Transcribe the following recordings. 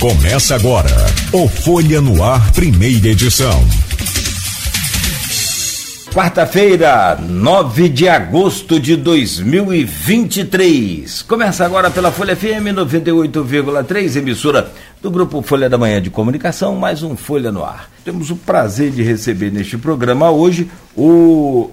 Começa agora o Folha no Ar, primeira edição. Quarta-feira, 9 de agosto de 2023. Começa agora pela Folha FM 98,3, emissora do Grupo Folha da Manhã de Comunicação, mais um Folha no Ar. Temos o prazer de receber neste programa hoje o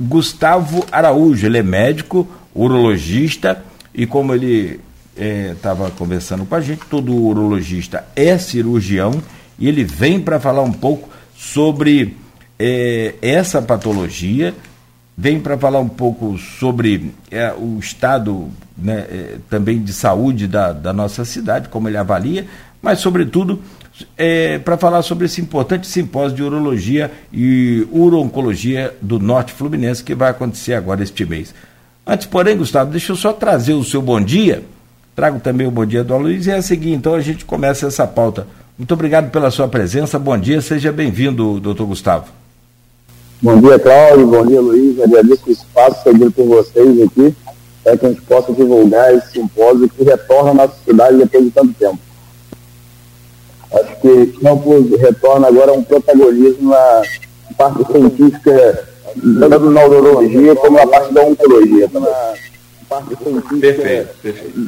Gustavo Araújo. Ele é médico, urologista e, como ele estava é, conversando com a gente, todo urologista é cirurgião e ele vem para falar um pouco sobre é, essa patologia, vem para falar um pouco sobre é, o estado né, é, também de saúde da, da, nossa cidade, como ele avalia, mas, sobretudo, é, para falar sobre esse importante simpósio de urologia e urologia do Norte Fluminense que vai acontecer agora este mês. Antes, porém, Gustavo, deixa eu só trazer o seu bom dia Trago também o bom dia do Luiz e é a seguir, então a gente começa essa pauta. Muito obrigado pela sua presença, bom dia, seja bem-vindo, doutor Gustavo. Bom dia, Cláudio, bom dia, Luiz, agradeço o espaço cedido por vocês aqui, para que a gente possa divulgar esse simpósio que retorna à nossa cidade depois de tanto tempo. Acho que Campos retorna agora um protagonismo na parte científica, tanto na urologia como na parte da oncologia. Na parte científica. Perfeito, perfeito.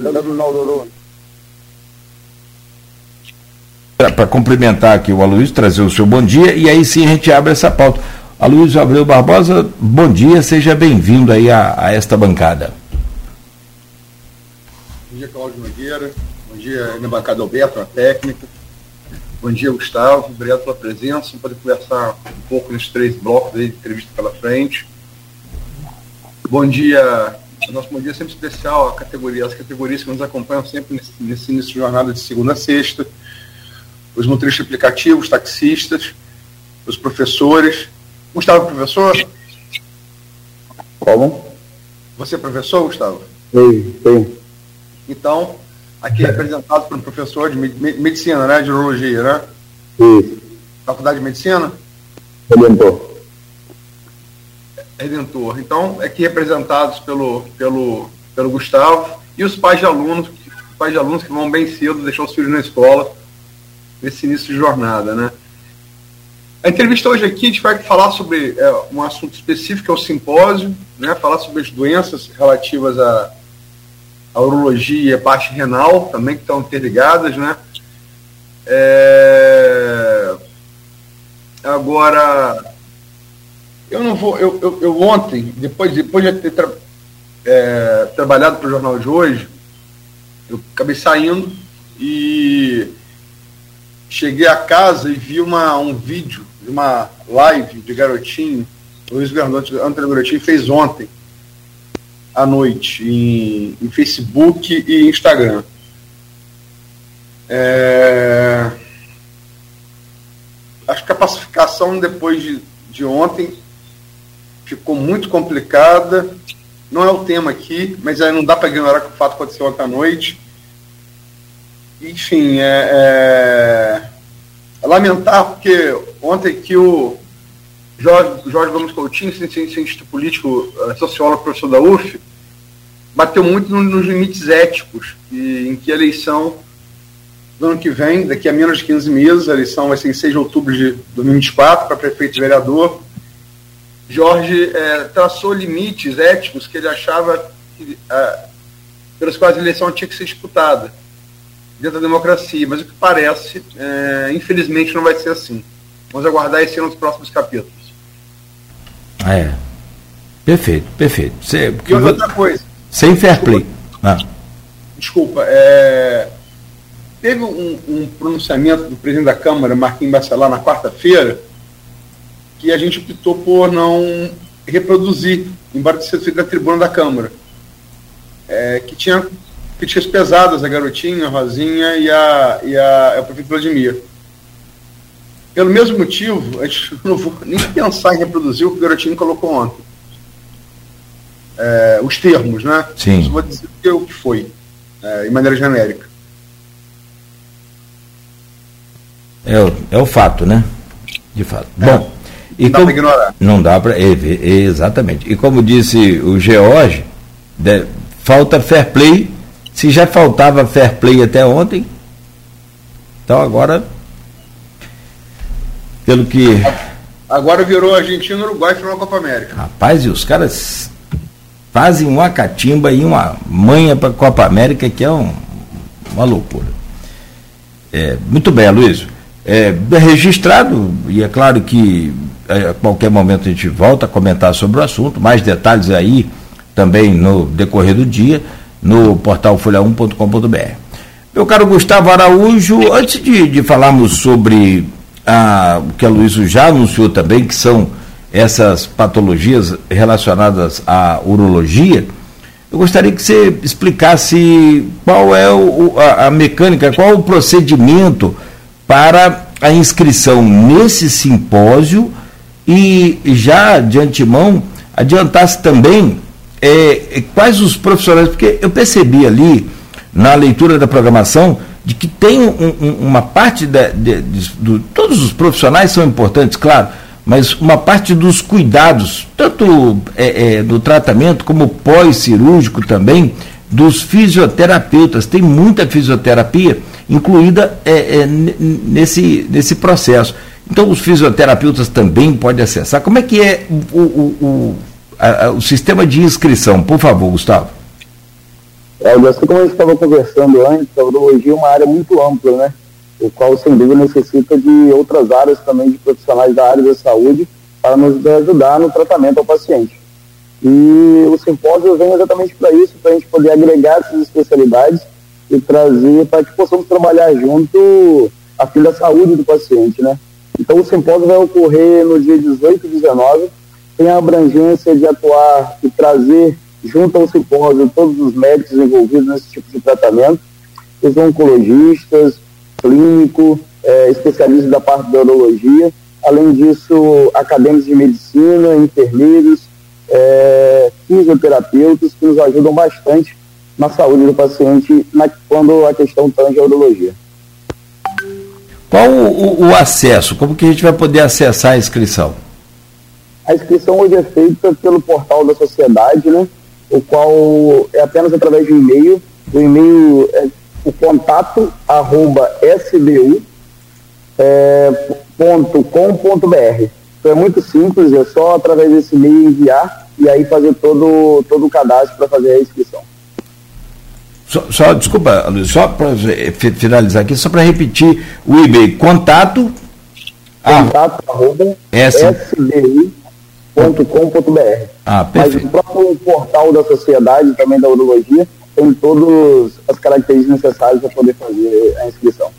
Para cumprimentar aqui o Aloysio, trazer o seu bom dia, e aí sim a gente abre essa pauta. Aloysio Abreu Barbosa, bom dia, seja bem-vindo aí a, a, esta bancada. Bom dia, Cláudio Nogueira, bom dia, minha bancada Alberto, a técnica, bom dia, Gustavo, obrigado pela presença, poder conversar um pouco nesses três blocos aí de entrevista pela frente. Bom dia, o nosso bom dia é sempre especial, a categoria, as categorias que nos acompanham sempre nesse, nesse início de jornada de segunda a sexta, os motoristas aplicativos, taxistas, os professores. Gustavo, professor? Como? Você é professor, Gustavo? Sim, sim. Então, aqui é representado por um professor de medicina, né? De urologia, né? Sim. Faculdade de Medicina? Redentor. Redentor. Então, aqui representados pelo, pelo, pelo Gustavo e os pais de alunos, pais de alunos que vão bem cedo deixar os filhos na escola nesse início de jornada, né? A entrevista hoje aqui a gente vai falar sobre é, um assunto específico, que é o simpósio, né? Falar sobre as doenças relativas à, à urologia e à parte renal também, que estão interligadas, né? É... Agora, eu não vou. Eu, eu, eu ontem, depois, depois de ter tra, é, trabalhado para o jornal de hoje, eu acabei saindo e cheguei a casa e vi uma, um vídeo, uma live de garotinho, Luiz Antônio Garotinho fez ontem à noite em, em Facebook e Instagram. É... Acho que a pacificação depois de, de ontem ficou muito complicada. Não é o tema aqui, mas aí não dá para ignorar que o fato aconteceu ontem à noite. Enfim, é, é, é lamentar, porque ontem que o Jorge, Jorge Gomes Coutinho, cientista político, é, sociólogo, professor da UF, bateu muito nos limites éticos, e, em que a eleição do ano que vem, daqui a menos de 15 meses, a eleição vai ser em 6 de outubro de 2024 para prefeito e vereador, Jorge é, traçou limites éticos que ele achava que, é, pelos quais a eleição tinha que ser disputada dentro da democracia, mas o que parece, é, infelizmente, não vai ser assim. Vamos aguardar esse ano nos próximos capítulos. É. Perfeito, perfeito. Cê, e outra coisa. Sem fair play. Ah. Desculpa, é, teve um, um, pronunciamento do presidente da Câmara, Marquinhos Bacelar, na quarta-feira, que a gente optou por não reproduzir, embora tenha sido feito na tribuna da Câmara. É, que tinha críticas pesadas a Garotinha, a Rosinha e a, e a, a prefeito Vladimir. Pelo mesmo motivo, a gente não vou nem pensar em reproduzir o que o Garotinho colocou ontem. É, os termos, né? Sim. Só vou dizer o que foi, é, em maneira genérica. É, é o fato, né? De fato. É. Bom. E não como, dá para ignorar. Não dá para. Exatamente. E como disse o George, falta fair play. Se já faltava fair play até ontem, Então agora, pelo que. Agora virou Argentina, Uruguai final da Copa América. Rapaz, e os caras fazem uma catimba e uma manha para a Copa América que é um, uma loucura. É, muito bem, Luiz. É, registrado, e é claro que a qualquer momento a gente volta a comentar sobre o assunto, mais detalhes aí também no decorrer do dia, no portal folha1.com.br. Meu caro Gustavo Araújo, antes de, de falarmos sobre a, o que a Luísa já anunciou também, que são essas patologias relacionadas à urologia, eu gostaria que você explicasse qual é o, a, a mecânica, qual o procedimento para a inscrição nesse simpósio e já de antemão adiantasse também é, quais os profissionais, porque eu percebi ali na leitura da programação de que tem um, um, uma parte de, de, todos os profissionais são importantes, claro, mas uma parte dos cuidados, tanto é, é, do tratamento como pós-cirúrgico também, dos fisioterapeutas. Tem muita fisioterapia incluída é, é nesse, nesse processo. Então, os fisioterapeutas também podem acessar. Como é que é o, o, o, a, o sistema de inscrição? Por favor, Gustavo. É, assim como a gente estava conversando antes, a urologia é uma área muito ampla, né? O qual, sem dúvida, necessita de outras áreas também, de profissionais da área da saúde, para nos ajudar no tratamento ao paciente. E o simpósio vem exatamente para isso, para a gente poder agregar essas especialidades e trazer para que possamos trabalhar junto a fim da saúde do paciente, né? Então o simpósio vai ocorrer no dia 18 e 19, tem a abrangência de atuar e trazer junto ao simpósio todos os médicos envolvidos nesse tipo de tratamento, os oncologistas, clínico, é, especialistas da parte da urologia, além disso, acadêmicos de medicina, enfermeiros, é, fisioterapeutas, que nos ajudam bastante na saúde do paciente na, quando a questão tange a urologia. Qual o, o, acesso? Como que a gente vai poder acessar a inscrição? A inscrição hoje é feita pelo portal da sociedade, né? o qual é apenas através de e-mail. O e-mail é o contato arroba sbu é, ponto com ponto br. Então é muito simples, é só através desse e-mail enviar e aí fazer todo, todo o cadastro para fazer a inscrição. Só, só desculpa, Luiz, só para finalizar aqui, só para repetir o e-mail, contato contato ah, arroba sbu urologia.com.br. Ah, Mas o próprio portal da sociedade, também da urologia, tem todas as características necessárias para poder fazer a inscrição.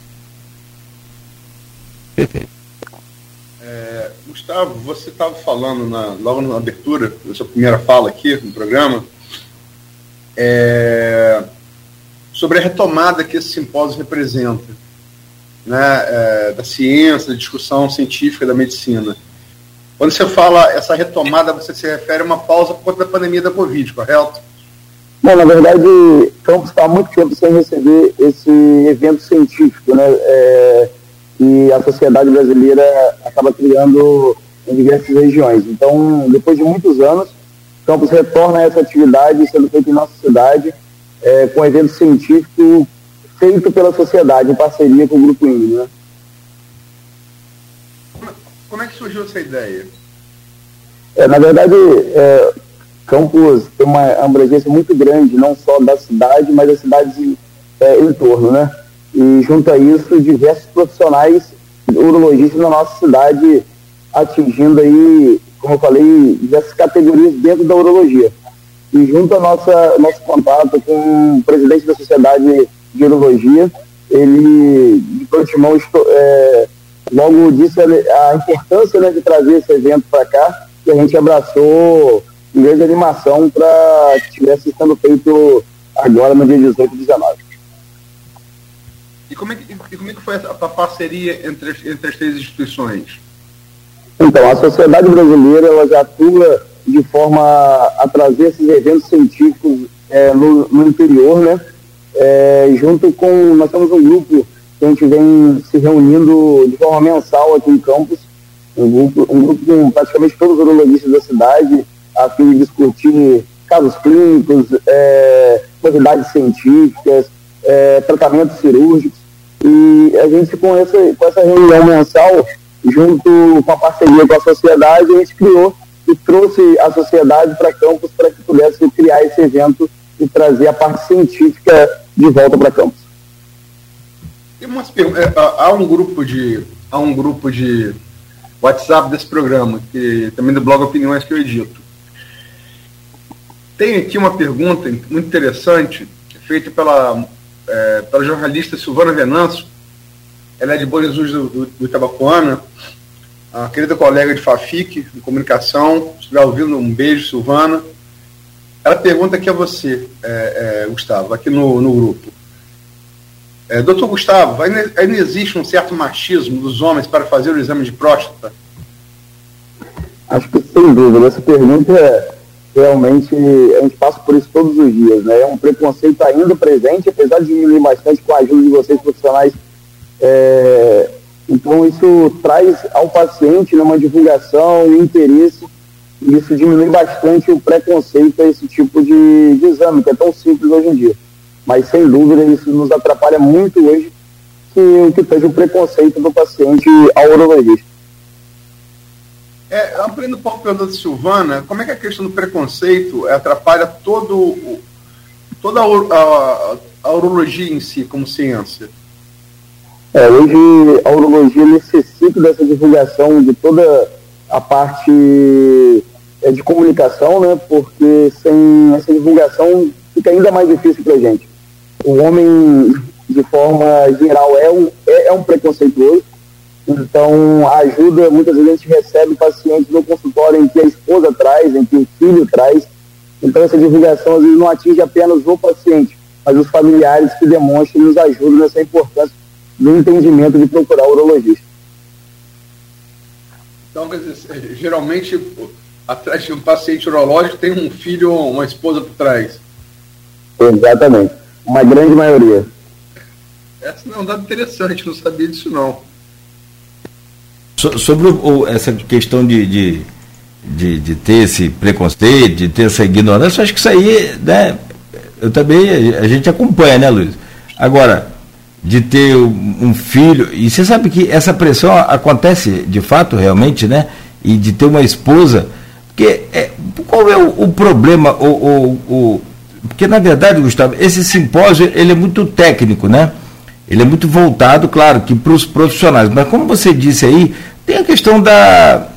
Perfeito. É, Gustavo, você estava falando na, logo na abertura, na sua primeira fala aqui no programa, é, sobre a retomada que esse simpósio representa, né, é, da ciência, da discussão científica da medicina. Quando você fala essa retomada, você se refere a uma pausa por conta da pandemia da Covid, correto? Bom, na verdade, Campos está há muito tempo sem receber esse evento científico, né? É, que a sociedade brasileira acaba criando em diversas regiões. Então, depois de muitos anos, Campos retorna a essa atividade sendo feita em nossa cidade, é, com evento científico feito pela sociedade, em parceria com o Grupo INE, né? Como é que surgiu essa ideia? É, na verdade, é, Campos tem uma abrangência muito grande, não só da cidade, mas das cidades é, em torno, né? E junto a isso, diversos profissionais urologistas na nossa cidade atingindo aí, como eu falei, diversas categorias dentro da urologia. E junto ao nosso contato com o presidente da Sociedade de Urologia, ele, de prontimão, é, logo disse a, importância né, de trazer esse evento para cá e a gente abraçou em grande animação para que estivesse sendo feito agora no dia 18 e 19. E como é que, e como é que foi a, a parceria entre, entre as três instituições? Então, a sociedade brasileira ela já atua de forma a trazer esses eventos científicos é, no, no, interior, né? É, junto com, nós temos um grupo que a gente vem se reunindo de forma mensal aqui em Campos, um grupo, um grupo com praticamente todos os urologistas da cidade, a fim de discutir casos clínicos, é, novidades científicas, é, tratamentos cirúrgicos. E a gente, com essa, com essa reunião mensal, junto com a parceria com a sociedade, a gente criou e trouxe a sociedade para campus para que pudesse criar esse evento e trazer a parte científica de volta para umas é, há um grupo de há um grupo de WhatsApp desse programa que também do blog Opiniões que eu edito. Tem aqui uma pergunta muito interessante feita pela é, pela jornalista Silvana Venâncio. Ela é de Bom Jesus do, do, do Itabapuana, a querida colega de Fafic, de comunicação. Se estiver ouvindo, um beijo, Silvana. Ela pergunta aqui a você, é, é, Gustavo, aqui no, no grupo. É, doutor Gustavo, ainda, ainda existe um certo machismo dos homens para fazer o exame de próstata? Acho que sem dúvida. Essa pergunta é realmente a gente passa por isso todos os dias, né? É um preconceito ainda presente, apesar de diminuir bastante com a ajuda de vocês profissionais. É, então isso traz ao paciente né, uma divulgação, um interesse, e isso diminui bastante o preconceito a esse tipo de, de exame, que é tão simples hoje em dia. Mas sem dúvida isso nos atrapalha muito hoje, que o que fez o preconceito do paciente ao urologista. É, ampliando um pouco a pergunta Silvana, como é que a questão do preconceito atrapalha todo, toda a, a, a urologia em si, como ciência? É, hoje a urologia necessita dessa divulgação de toda a parte é, de comunicação, né? Porque sem essa divulgação fica ainda mais difícil para a gente. O homem, de forma geral, é um, é, é um preconceituoso então, a ajuda, muitas vezes a gente recebe pacientes no consultório em que a esposa traz, em que o filho traz. Então, essa divulgação às vezes não atinge apenas o paciente, mas os familiares que demonstram nos ajudam nessa importância do entendimento de procurar o urologista. Então, geralmente, atrás de um paciente urológico tem um filho ou uma esposa por trás. Exatamente. Uma grande maioria. Essa não é um dado interessante, não sabia disso não. So, sobre o, essa questão de, de, de, de, ter esse preconceito, de ter essa ignorância, acho que isso aí, né, eu também, a gente acompanha, né, Luiz? Agora, de ter um filho, e você sabe que essa pressão acontece de fato, realmente, né? E de ter uma esposa, porque é, qual é o, o problema, o, o, o, porque na verdade, Gustavo, esse simpósio ele é muito técnico, né? Ele é muito voltado, claro, que para os profissionais, mas como você disse aí, tem a questão da,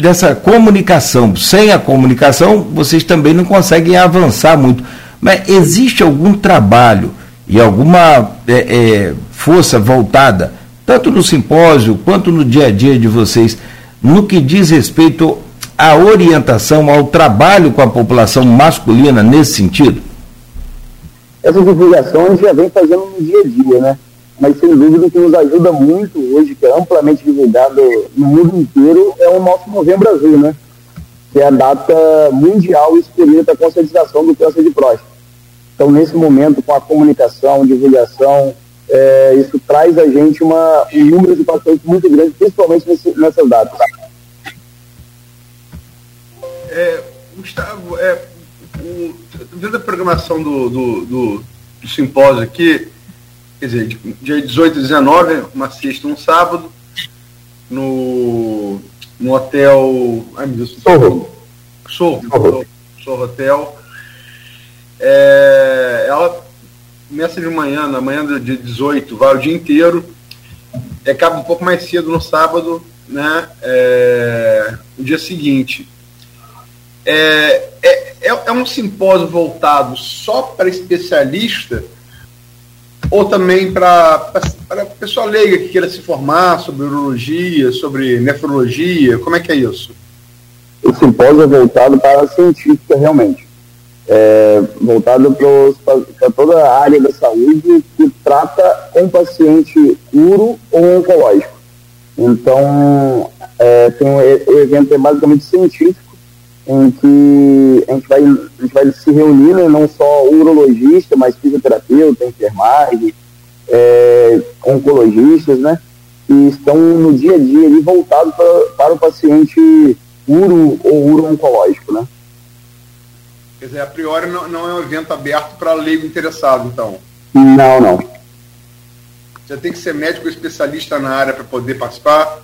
dessa comunicação. Sem a comunicação, vocês também não conseguem avançar muito. Mas existe algum trabalho e alguma é, é, força voltada, tanto no simpósio quanto no dia a dia de vocês, no que diz respeito à orientação, ao trabalho com a população masculina nesse sentido? Essa divulgação a gente já vem fazendo no dia a dia, né? mas sem dúvida o que nos ajuda muito hoje, que é amplamente divulgado no mundo inteiro, é o nosso Novembro Azul, né? Que é a data mundial escolhida para a conscientização do câncer de próstata. Então, nesse momento, com a comunicação, divulgação, é, isso traz a gente uma, um número de pacientes muito grande, principalmente nesse, nessas datas. É, Gustavo, é, o, dentro da programação do, do, do, do simpósio aqui, quer dizer, dia 18 e 19, uma sexta um sábado, no, no hotel. Ai meu Deus. Sorro, Sorro. Sorro Hotel. É, ela começa de manhã, na manhã do dia 18, vai o dia inteiro, acaba um pouco mais cedo no sábado, né? É, no dia seguinte. É, é, é, é um simpósio voltado só para especialista ou também para a pessoa leiga que queira se formar sobre urologia, sobre nefrologia? Como é que é isso? O simpósio é voltado para a científica, realmente. É voltado para toda a área da saúde que trata um paciente uro ou oncológico. Então, é, tem um, evento é basicamente científico, em que a gente vai, a gente vai se reunir, né, não só urologista, mas fisioterapeuta, enfermagem, é, oncologistas, né, que estão no dia a dia ali voltados para o paciente uro ou uro-oncológico, né. Quer dizer, a priori não, não é um evento aberto para leigo interessado, então? Não, não. Você tem que ser médico especialista na área para poder participar?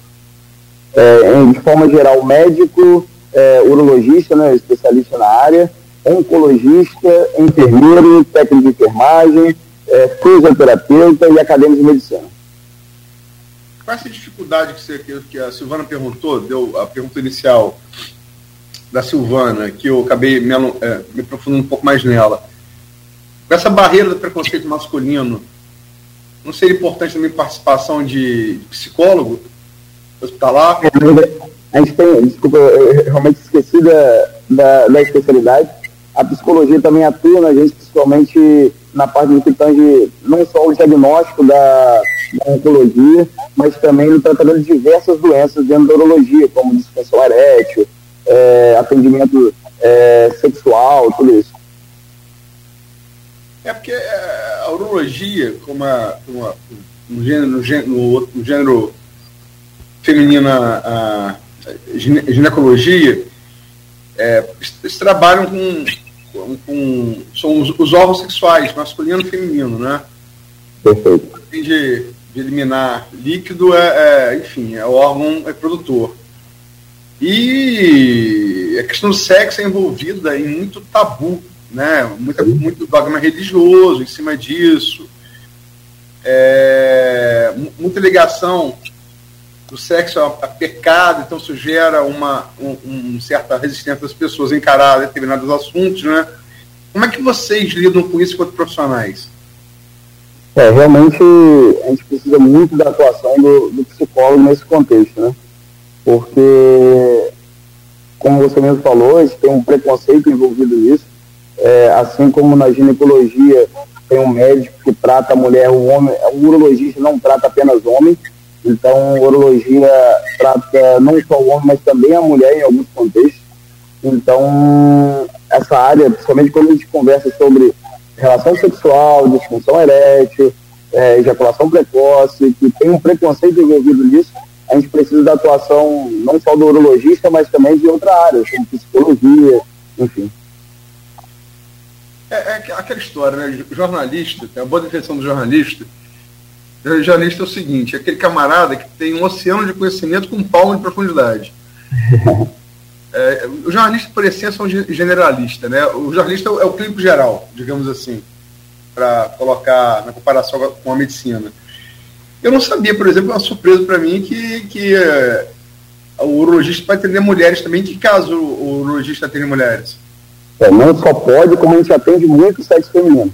É, de forma geral, médico, é, urologista, né, especialista na área, oncologista, enfermeiro, técnico de enfermagem, é, fisioterapeuta e acadêmico de medicina. Qual essa dificuldade que, você, que a Silvana perguntou, deu a pergunta inicial da Silvana, que eu acabei me, é, me aprofundando um pouco mais nela. Essa barreira do preconceito masculino, não seria importante também participação de, psicólogo hospitalar? A gente tem, desculpa, eu realmente esqueci da, da, da especialidade. A psicologia também atua na gente, principalmente na parte do que tange não só o diagnóstico da, da oncologia, mas também no tratamento de diversas doenças dentro da urologia, como disfunção erétil, é, atendimento é, sexual, tudo isso. É porque é, a urologia, como, a, como a, no, gênero, no, no gênero feminino, a, a ginecologia, é, eles trabalham com, com, com são os, os, órgãos sexuais, masculino e feminino, né? Perfeito. De, de eliminar líquido, é, é, enfim, é o órgão reprodutor. E a questão do sexo é envolvida em muito tabu, né? Muita, muito dogma religioso em cima disso. É, muita ligação do sexo a, a, pecado, então isso gera uma um, um certa resistência das pessoas a encarar determinados assuntos, né? Como é que vocês lidam com isso quanto profissionais? É, realmente a gente precisa muito da atuação do, do psicólogo nesse contexto, né? Porque, como você mesmo falou, tem um preconceito envolvido nisso, é, assim como na ginecologia tem um médico que trata a mulher, o homem, o urologista não trata apenas homem, então a urologia trata não só o homem, mas também a mulher em alguns contextos. Então, essa área, principalmente quando a gente conversa sobre relação sexual, disfunção erétil, é, ejaculação precoce, que tem um preconceito envolvido nisso, a gente precisa da atuação não só do urologista, mas também de outra área, como psicologia, enfim. É, é aquela história, né? Jornalista, tem a boa definição do jornalista. O jornalista é o seguinte: é aquele camarada que tem um oceano de conhecimento com um palmo de profundidade. É, o jornalista, por essência, é um generalista. Né? O jornalista é o clínico geral, digamos assim, para colocar na comparação com a medicina. Eu não sabia, por exemplo, é uma surpresa para mim que, que uh, o urologista pode atender mulheres também. Que caso o urologista atende mulheres? É, não só pode, como a gente atende muito sexo feminino.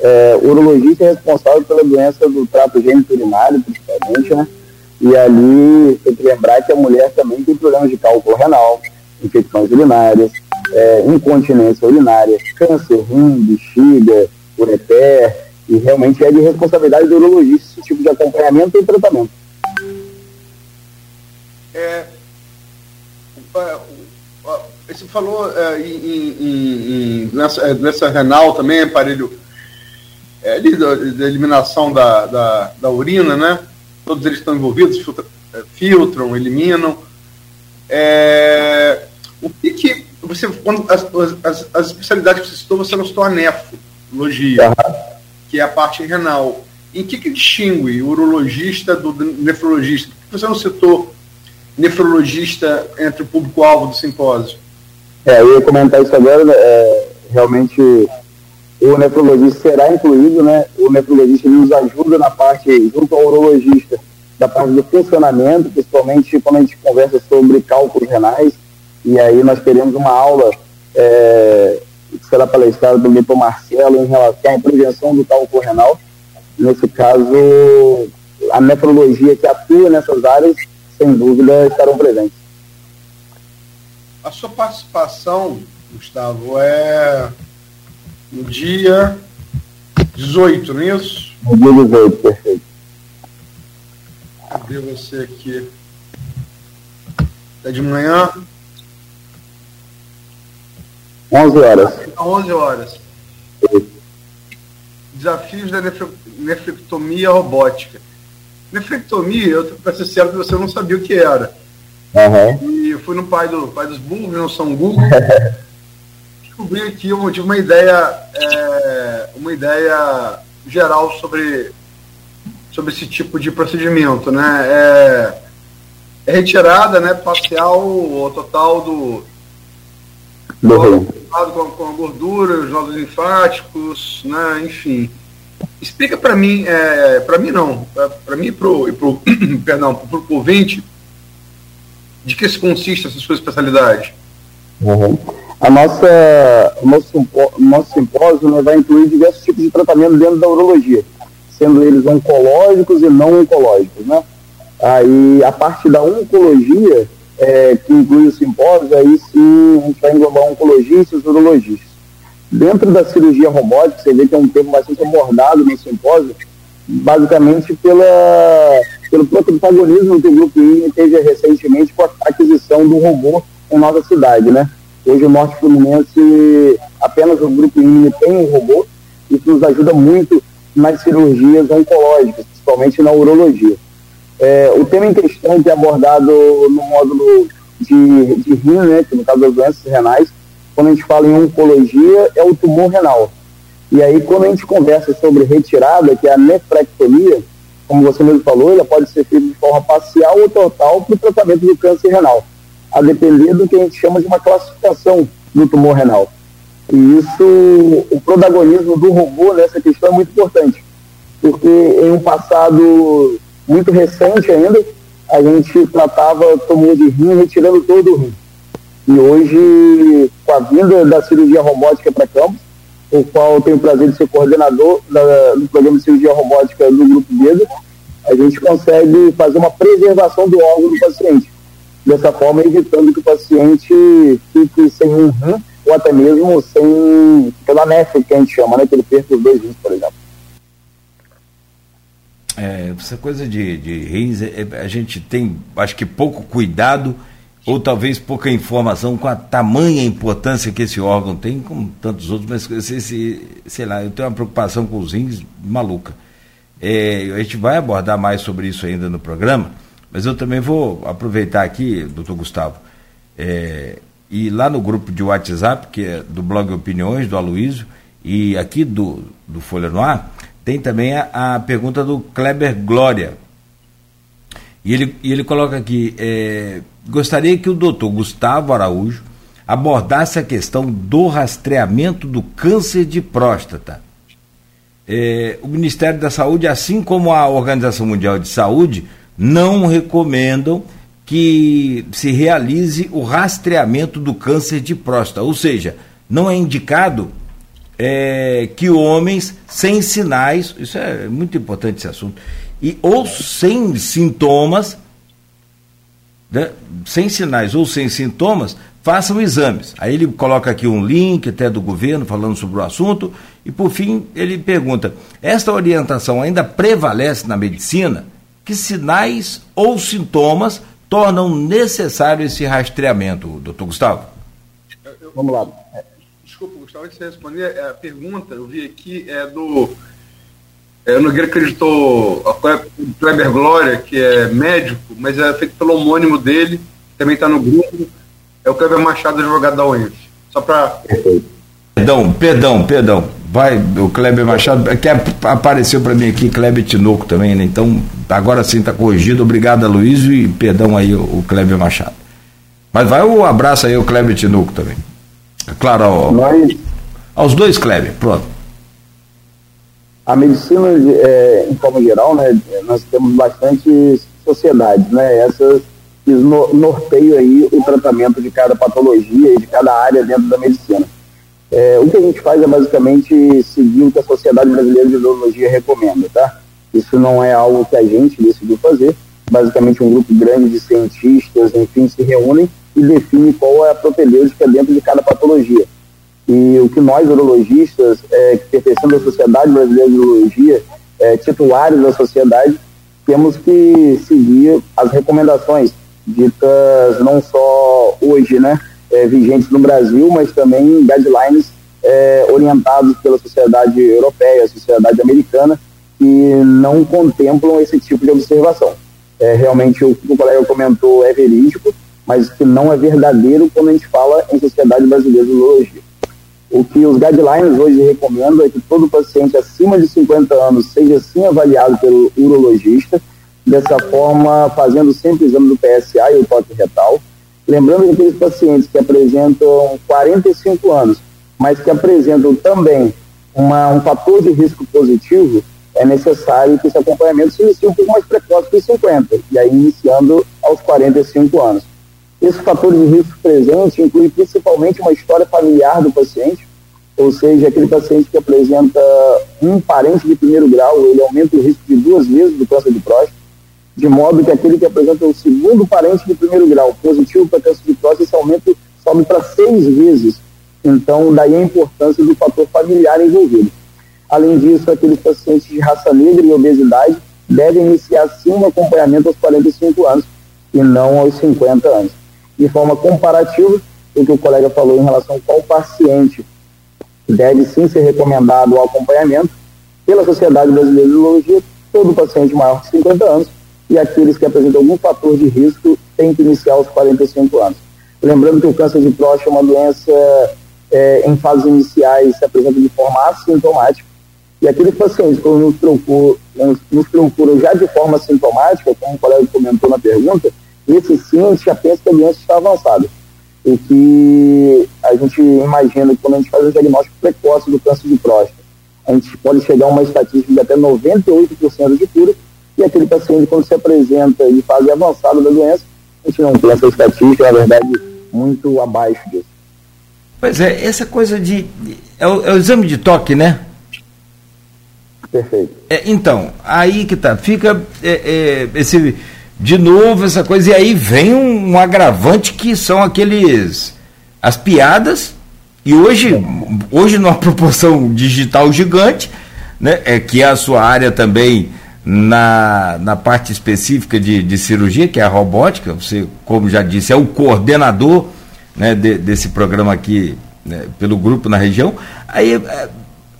É, o urologista é responsável pela doença do trato gênito-urinário, principalmente, né? E ali tem que lembrar que a mulher também tem problemas de cálculo renal, infecções urinárias, é, incontinência urinária, câncer rim, bexiga, ureter, e realmente é de responsabilidade do urologista esse tipo de acompanhamento e tratamento. É, você falou é, em, em, em, nessa, é, nessa renal também, aparelho é, ali da, da eliminação da, da, da, urina, né? Todos eles estão envolvidos, filtram, é, filtram eliminam. É, o que, que você, quando as, as, as, especialidades que você citou, você não citou a nefrologia. Uhum que é a parte renal. Em que, que distingue o urologista do nefrologista? Por que você não citou nefrologista entre o público-alvo do simpósio? É, eu ia comentar isso agora. Né? É, realmente, o nefrologista será incluído, né? O nefrologista nos ajuda na parte, junto ao urologista, da parte do funcionamento, principalmente quando a gente conversa sobre cálculos renais. E aí nós teremos uma aula é, será palestrado pelo Dr. Marcelo em relação à prevenção do cálculo renal. Nesse caso, a nefrologia que atua nessas áreas, sem dúvida, estarão presentes. A sua participação, Gustavo, é no dia 18, não é isso? No dia 18, perfeito. Cadê você aqui? É de manhã? 11 horas. 11 horas. Desafios da nefrectomia robótica. Nefrectomia, eu, para ser certo, você não sabia o que era. Uhum. E eu fui no pai, do, pai dos burros, não são Google. descobri aqui, eu tive uma ideia, é, uma ideia geral sobre, sobre esse tipo de procedimento, né? É, é retirada, né, parcial ou total do, do com, com a gordura, os nodos linfáticos, né, enfim. Explica para mim, é, para mim não, para mim e pro, e pro perdão, pro, pro ouvinte, de que se consiste essa sua especialidade? Uhum. A nossa, o nosso, nosso simpósio né, vai incluir diversos tipos de tratamento dentro da urologia sendo eles oncológicos e não oncológicos, né? Aí, a parte da oncologia, é, que inclui o simpósio, aí sim a gente vai englobar oncologistas e urologistas. Dentro da cirurgia robótica, você vê que é um termo bastante abordado no simpósio, basicamente pela, pelo protagonismo que o Grupo I teve recentemente com a aquisição do robô em nossa cidade, né? Hoje o Norte Fluminense, apenas o Grupo I tem um robô, isso nos ajuda muito nas cirurgias oncológicas, principalmente na urologia. É, o tema em questão que é abordado no módulo de, de rim, né, que no caso das doenças renais, quando a gente fala em oncologia, é o tumor renal. E aí, quando a gente conversa sobre retirada, que é a nefrectomia, como você mesmo falou, ela pode ser feita de forma parcial ou total para o tratamento do câncer renal, a depender do que a gente chama de uma classificação do tumor renal. E isso, o protagonismo do robô nessa questão é muito importante, porque em um passado muito recente ainda, a gente tratava tumor de rim retirando todo o rim. E hoje, com a vinda da cirurgia robótica para campos, o qual eu tenho o prazer de ser coordenador da, do programa de cirurgia robótica do Grupo Vida, a gente consegue fazer uma preservação do órgão do paciente. Dessa forma, evitando que o paciente fique sem um rim ou até mesmo sem pela nef que a gente chama, né? Que ele perca os dois rins, por exemplo. É, essa coisa de, de rins, é, é, a gente tem, acho que pouco cuidado ou talvez pouca informação com a tamanha importância que esse órgão tem, como tantos outros, mas esse, sei lá, eu tenho uma preocupação com os rins maluca. É, a gente vai abordar mais sobre isso ainda no programa, mas eu também vou aproveitar aqui, doutor Gustavo, é, e lá no grupo de WhatsApp, que é do blog Opiniões, do Aloísio, e aqui do, do Folha no Ar, tem também a, a pergunta do Kleber Glória. E ele, e ele coloca aqui: é, gostaria que o doutor Gustavo Araújo abordasse a questão do rastreamento do câncer de próstata. É, o Ministério da Saúde, assim como a Organização Mundial de Saúde, não recomendam que se realize o rastreamento do câncer de próstata, ou seja, não é indicado é, que homens sem sinais, isso é muito importante esse assunto, e ou sem sintomas, né, sem sinais ou sem sintomas, façam exames. Aí ele coloca aqui um link até do governo falando sobre o assunto, e por fim ele pergunta: esta orientação ainda prevalece na medicina? Que sinais ou sintomas tornam necessário esse rastreamento, doutor Gustavo? Vamos lá. Desculpa, Gustavo, antes de responder, é, a pergunta, eu vi aqui, é do. É, não acreditou a Kleber Glória, que é médico, mas é feito pelo homônimo dele, também está no grupo, é o Kleber Machado, advogado da UENF. Só para. Perdão, perdão, perdão. Vai, o Kleber Machado, é que apareceu para mim aqui Kleber Tinoco também, né? Então, agora sim está corrigido. Obrigado, Luiz, e perdão aí o, Kleber Machado. Mas vai o um abraço aí o Kleber Tinoco também. É claro, ao, Nós, aos dois Kleber, pronto. A medicina, é, em forma geral, né, nós temos bastante sociedades, né? Essas que norteiam aí o tratamento de cada patologia e de cada área dentro da medicina. É, o que a gente faz é basicamente seguir o que a Sociedade Brasileira de Urologia recomenda, tá? Isso não é algo que a gente decidiu fazer. Basicamente, um grupo grande de cientistas, enfim, se reúnem e define qual é a propedêutica dentro de cada patologia. E o que nós, urologistas, é, que pertencemos à Sociedade Brasileira de Urologia, é, titulares da sociedade, temos que seguir as recomendações ditas não só hoje, né, é, vigentes no Brasil, mas também guidelines é, orientados pela sociedade europeia, sociedade americana, que não contemplam esse tipo de observação. É, realmente o que o colega comentou é verídico, mas que não é verdadeiro quando a gente fala em sociedade brasileira de urologia. O que os guidelines hoje recomendam é que todo paciente acima de 50 anos seja sim avaliado pelo urologista, dessa forma fazendo sempre o exame do PSA e o toque retal. Lembrando que aqueles pacientes que apresentam 45 anos, mas que apresentam também uma, um fator de risco positivo, é necessário que esse acompanhamento se inicie um pouco mais precoce que os 50, e aí iniciando aos 45 anos. Esse fator de risco presente inclui principalmente uma história familiar do paciente, ou seja, aquele paciente que apresenta um parente de primeiro grau, ele aumenta o risco de duas vezes do câncer de próstata, de modo que aquele que apresenta o segundo parente de primeiro grau positivo para câncer de próstata, esse aumento sobe para seis vezes. Então, daí a importância do fator familiar envolvido. Além disso, aqueles pacientes de raça negra e obesidade devem iniciar sim um acompanhamento aos 45 anos e não aos 50 anos. De forma comparativa, o que o colega falou em relação a qual paciente deve sim ser recomendado o acompanhamento pela Sociedade Brasileira de Urologia, todo paciente maior de 50 anos e aqueles que apresentam algum fator de risco têm que iniciar aos 45 anos. Lembrando que o câncer de próstata é uma doença é, em fases iniciais se apresenta de forma assintomática e aqueles pacientes que nos procuram, nos procuram já de forma sintomática, como o colega comentou na pergunta, esse sim a gente já pensa que a doença está avançada. E que a gente imagina que quando a gente faz o diagnóstico precoce do câncer de próstata, a gente pode chegar a uma estatística de até 98% de cura, e aquele paciente, quando se apresenta em fase avançada da doença, a gente não tem essa estatística, na verdade, muito abaixo disso. Pois é, essa coisa de. É o, é o exame de toque, né? Perfeito. É, então, aí que tá. Fica é, é, esse. De novo, essa coisa. E aí vem um, um, agravante que são aqueles. As piadas. E hoje, hoje numa proporção digital gigante, né? É que é a sua área também na, na parte específica de, de cirurgia, que é a robótica. Você, como já disse, é o coordenador né, de, desse programa aqui né, pelo grupo na região. Aí é,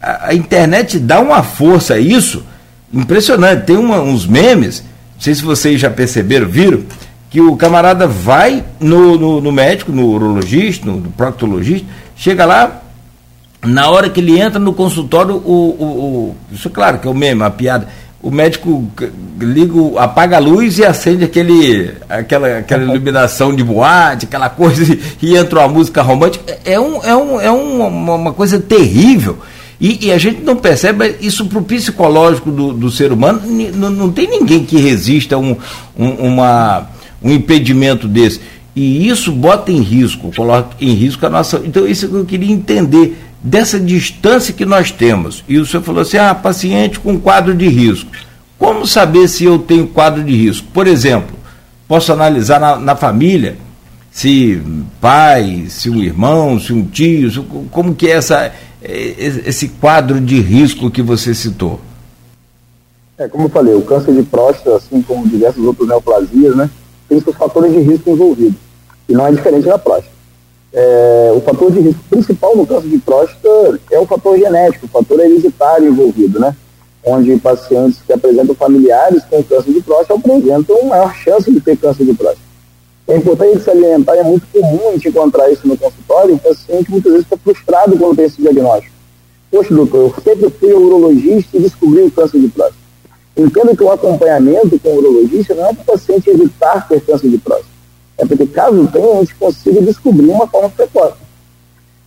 a, a, internet dá uma força a isso impressionante. Tem uma, uns memes, sei se vocês já perceberam, viram, que o camarada vai no, no, no médico, no urologista, no, no, proctologista, chega lá, na hora que ele entra no consultório, o, o, o, isso é claro que é o meme, a piada. O médico liga, apaga a luz e acende aquele, aquela, aquela iluminação de boate, aquela coisa, e entra uma música romântica. É, um, é, um, é uma, uma coisa terrível. E, e, a gente não percebe isso para o psicológico do, do, ser humano. Não, não tem ninguém que resista a um, um, uma, um impedimento desse. E isso bota em risco, coloca em risco a nossa. Então, isso que eu queria entender, dessa distância que nós temos. E o senhor falou assim: ah, paciente com quadro de risco. Como saber se eu tenho quadro de risco? Por exemplo, posso analisar na, na família se pai, se um irmão, se um tio, como que é essa, esse quadro de risco que você citou? É, como eu falei, o câncer de próstata, assim como diversas outras neoplasias, né, tem seus fatores de risco envolvidos. E não é diferente da próstata. É, o fator de risco principal no câncer de próstata é o fator genético, o fator hereditário envolvido, né? Onde pacientes que apresentam familiares com câncer de próstata apresentam maior chance de ter câncer de próstata. É importante se alimentar, é muito comum a gente encontrar isso no consultório, o paciente muitas vezes fica frustrado quando tem esse diagnóstico. Poxa, doutor, eu sempre fui urologista e descobri o câncer de próstata. Entendo que o acompanhamento com o urologista não é para o paciente evitar ter câncer de próstata. É porque, caso tenha, a gente consiga descobrir uma forma precoce.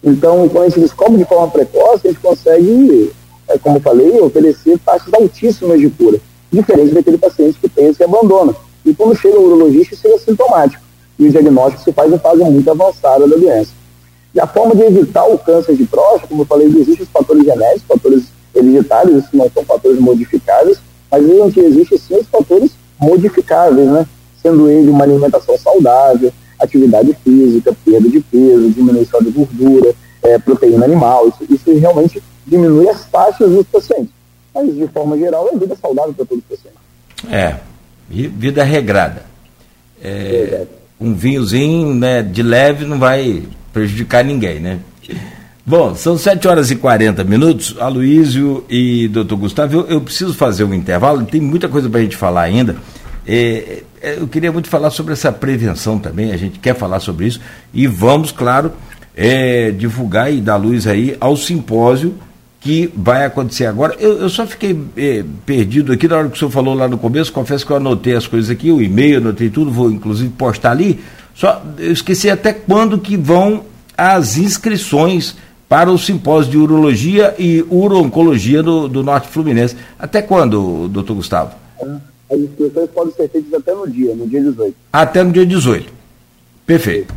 Então, quando a gente descobre de forma precoce, a gente consegue, é, como eu falei, oferecer taxas altíssimas de cura, diferente daquele paciente que tem esse abandono. E quando chega ao urologista, isso é sintomático e o diagnóstico se faz em fase muito avançada da doença. E a forma de evitar o câncer de próstata, como eu falei, existem os fatores genéticos, fatores hereditários, isso não são fatores modificáveis, mas existem sim os fatores modificáveis, né? Sendo ele uma alimentação saudável, atividade física, perda de peso, diminuição de gordura, é, proteína animal, isso, isso realmente diminui as taxas dos pacientes. Mas, de forma geral, é vida saudável para todos os pacientes. É, vida regrada. É, um vinhozinho né, de leve não vai prejudicar ninguém, né? Bom, são 7 horas e 40 minutos. Aloísio e doutor Gustavo, eu, eu, preciso fazer um intervalo, tem muita coisa para a gente falar ainda. É, é, eu queria muito falar sobre essa prevenção também, a gente quer falar sobre isso. E vamos, claro, é, divulgar e dar luz aí ao simpósio que vai acontecer agora. Eu, eu só fiquei é, perdido aqui na hora que o senhor falou lá no começo, confesso que eu anotei as coisas aqui, o e-mail, anotei tudo, vou inclusive postar ali. Só eu esqueci até quando que vão as inscrições para o simpósio de urologia e urologia do, do Norte Fluminense. Até quando, doutor Gustavo? As inscrições podem ser feitas até no dia, no dia 18. Até no dia 18. Perfeito.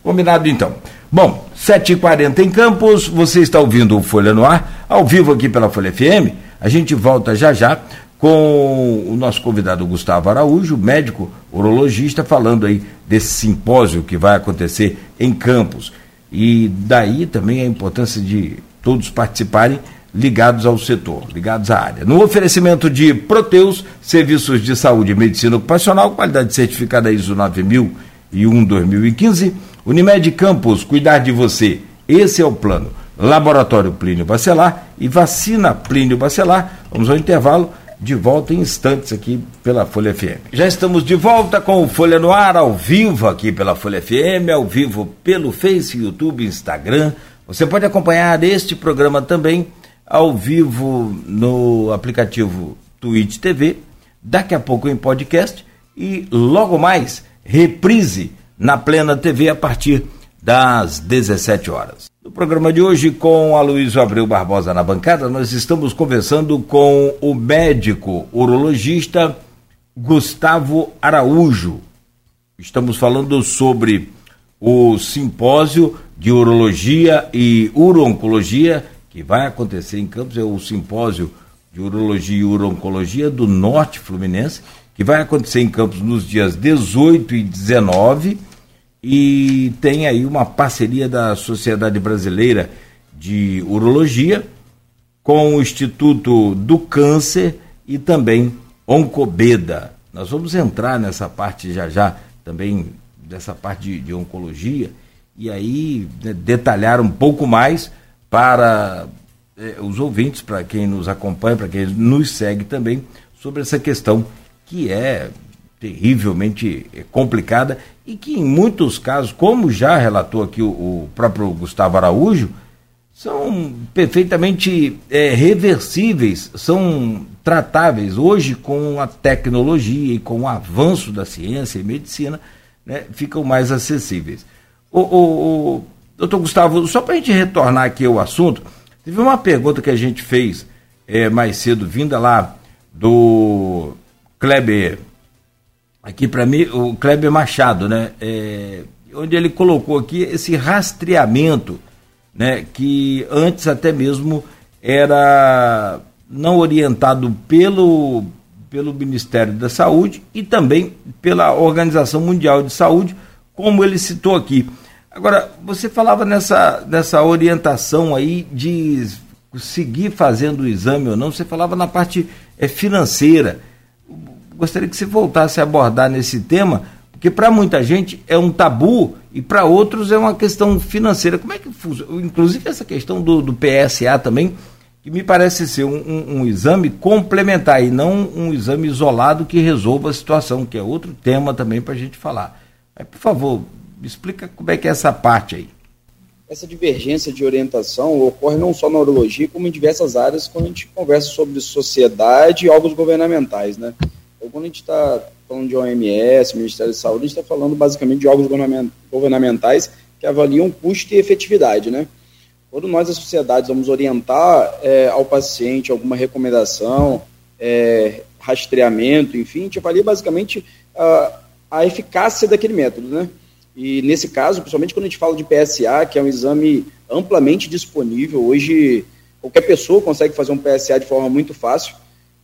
Combinado então. Bom, 7h40 em Campos, você está ouvindo o Folha no Ar, ao vivo aqui pela Folha FM. A gente volta já já com o nosso convidado Gustavo Araújo, médico urologista, falando aí desse simpósio que vai acontecer em Campos. E daí também a importância de todos participarem ligados ao setor, ligados à área. No oferecimento de Proteus, serviços de saúde e medicina ocupacional, qualidade certificada ISO 9001-2015, Unimed Campos, cuidar de você, esse é o plano. Laboratório Plínio Bacelar e vacina Plínio Bacelar. Vamos ao intervalo de volta em instantes aqui pela Folha FM. Já estamos de volta com o Folha no Ar, ao vivo aqui pela Folha FM, ao vivo pelo Face, YouTube, Instagram. Você pode acompanhar este programa também ao vivo no aplicativo Twitch TV, daqui a pouco em podcast e logo mais reprise na Plena TV a partir das 17 horas. No programa de hoje, com a Luiz Abreu Barbosa na bancada, nós estamos conversando com o médico urologista Gustavo Araújo. Estamos falando sobre o simpósio de urologia e urologia que vai acontecer em Campos, é o simpósio de urologia e urologia do Norte Fluminense, que vai acontecer em Campos nos dias 18 e 19 e tem aí uma parceria da Sociedade Brasileira de Urologia com o Instituto do Câncer e também Oncobeda. Nós vamos entrar nessa parte já já também dessa parte de, de oncologia e aí né, detalhar um pouco mais para eh, os ouvintes, para quem nos acompanha, para quem nos segue também sobre essa questão que é terrivelmente complicada e que em muitos casos, como já relatou aqui o, o próprio Gustavo Araújo, são perfeitamente é, reversíveis, são tratáveis. Hoje, com a tecnologia e com o avanço da ciência e medicina, né, ficam mais acessíveis. O, o, o doutor Gustavo, só para a gente retornar aqui ao assunto, teve uma pergunta que a gente fez é, mais cedo, vinda lá do Kleber aqui para mim, o Kleber Machado, né? É, onde ele colocou aqui esse rastreamento, né? Que antes até mesmo era não orientado pelo, pelo Ministério da Saúde e também pela Organização Mundial de Saúde, como ele citou aqui. Agora, você falava nessa, nessa orientação aí de seguir fazendo o exame ou não, você falava na parte é, financeira gostaria que você voltasse a abordar nesse tema, porque para muita gente é um tabu e para outros é uma questão financeira. Como é que funciona? Inclusive essa questão do, do PSA também, que me parece ser um, um, um, exame complementar e não um exame isolado que resolva a situação, que é outro tema também para a gente falar. Mas, por favor, explica como é que é essa parte aí. Essa divergência de orientação ocorre não só na urologia, como em diversas áreas, quando a gente conversa sobre sociedade e órgãos governamentais, né? Quando a gente está falando de OMS, Ministério da Saúde, a gente está falando basicamente de órgãos governamentais que avaliam custo e efetividade, né? Quando nós, as sociedades, vamos orientar é, ao paciente alguma recomendação, é, rastreamento, enfim, a gente avalia basicamente a, a eficácia daquele método, né? E nesse caso, principalmente quando a gente fala de PSA, que é um exame amplamente disponível, hoje qualquer pessoa consegue fazer um PSA de forma muito fácil,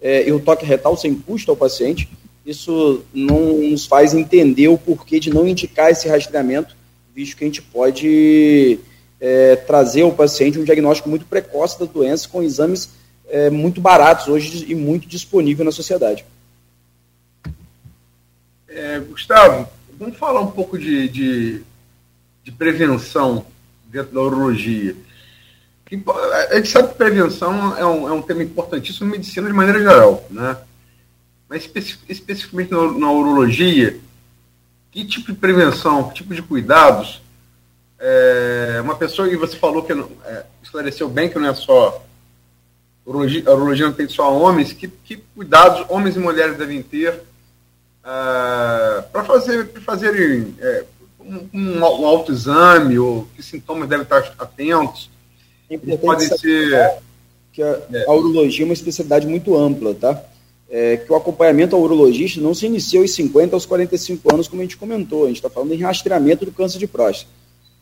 é, e o toque retal sem custo ao paciente, isso não nos faz entender o porquê de não indicar esse rastreamento, visto que a gente pode é, trazer ao paciente um diagnóstico muito precoce da doença com exames é, muito baratos hoje e muito disponível na sociedade. É, Gustavo, vamos falar um pouco de, de, de prevenção dentro da urologia. A gente sabe que prevenção é um, é um tema importantíssimo na medicina de maneira geral, né? Mas especificamente na, na urologia, que tipo de prevenção, que tipo de cuidados é, uma pessoa, e você falou que é, esclareceu bem que não é só urologia, a urologia não tem só homens, que, que cuidados homens e mulheres devem ter uh, para fazer, pra fazerem é, um, um, autoexame ou que sintomas devem estar atentos. É Pode ser. Que a, é. a urologia é uma especialidade muito ampla, tá? É, que o acompanhamento ao urologista não se inicia aos 50 aos 45 anos, como a gente comentou. A gente está falando em rastreamento do câncer de próstata.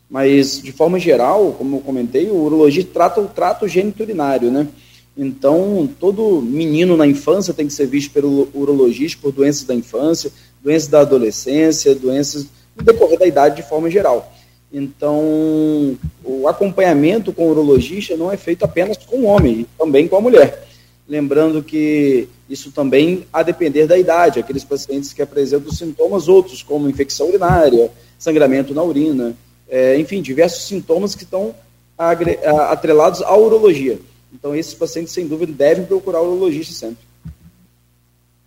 Mas, de forma geral, como eu comentei, o urologista trata o trato geniturinário, né? Então, todo menino na infância tem que ser visto pelo urologista por doenças da infância, doenças da adolescência, doenças no decorrer da idade de forma geral. Então, o acompanhamento com o urologista não é feito apenas com o homem, também com a mulher. Lembrando que isso também a depender da idade, aqueles pacientes que apresentam sintomas outros, como infecção urinária, sangramento na urina, é, enfim, diversos sintomas que estão atrelados à urologia. Então, esses pacientes, sem dúvida, devem procurar o urologista sempre.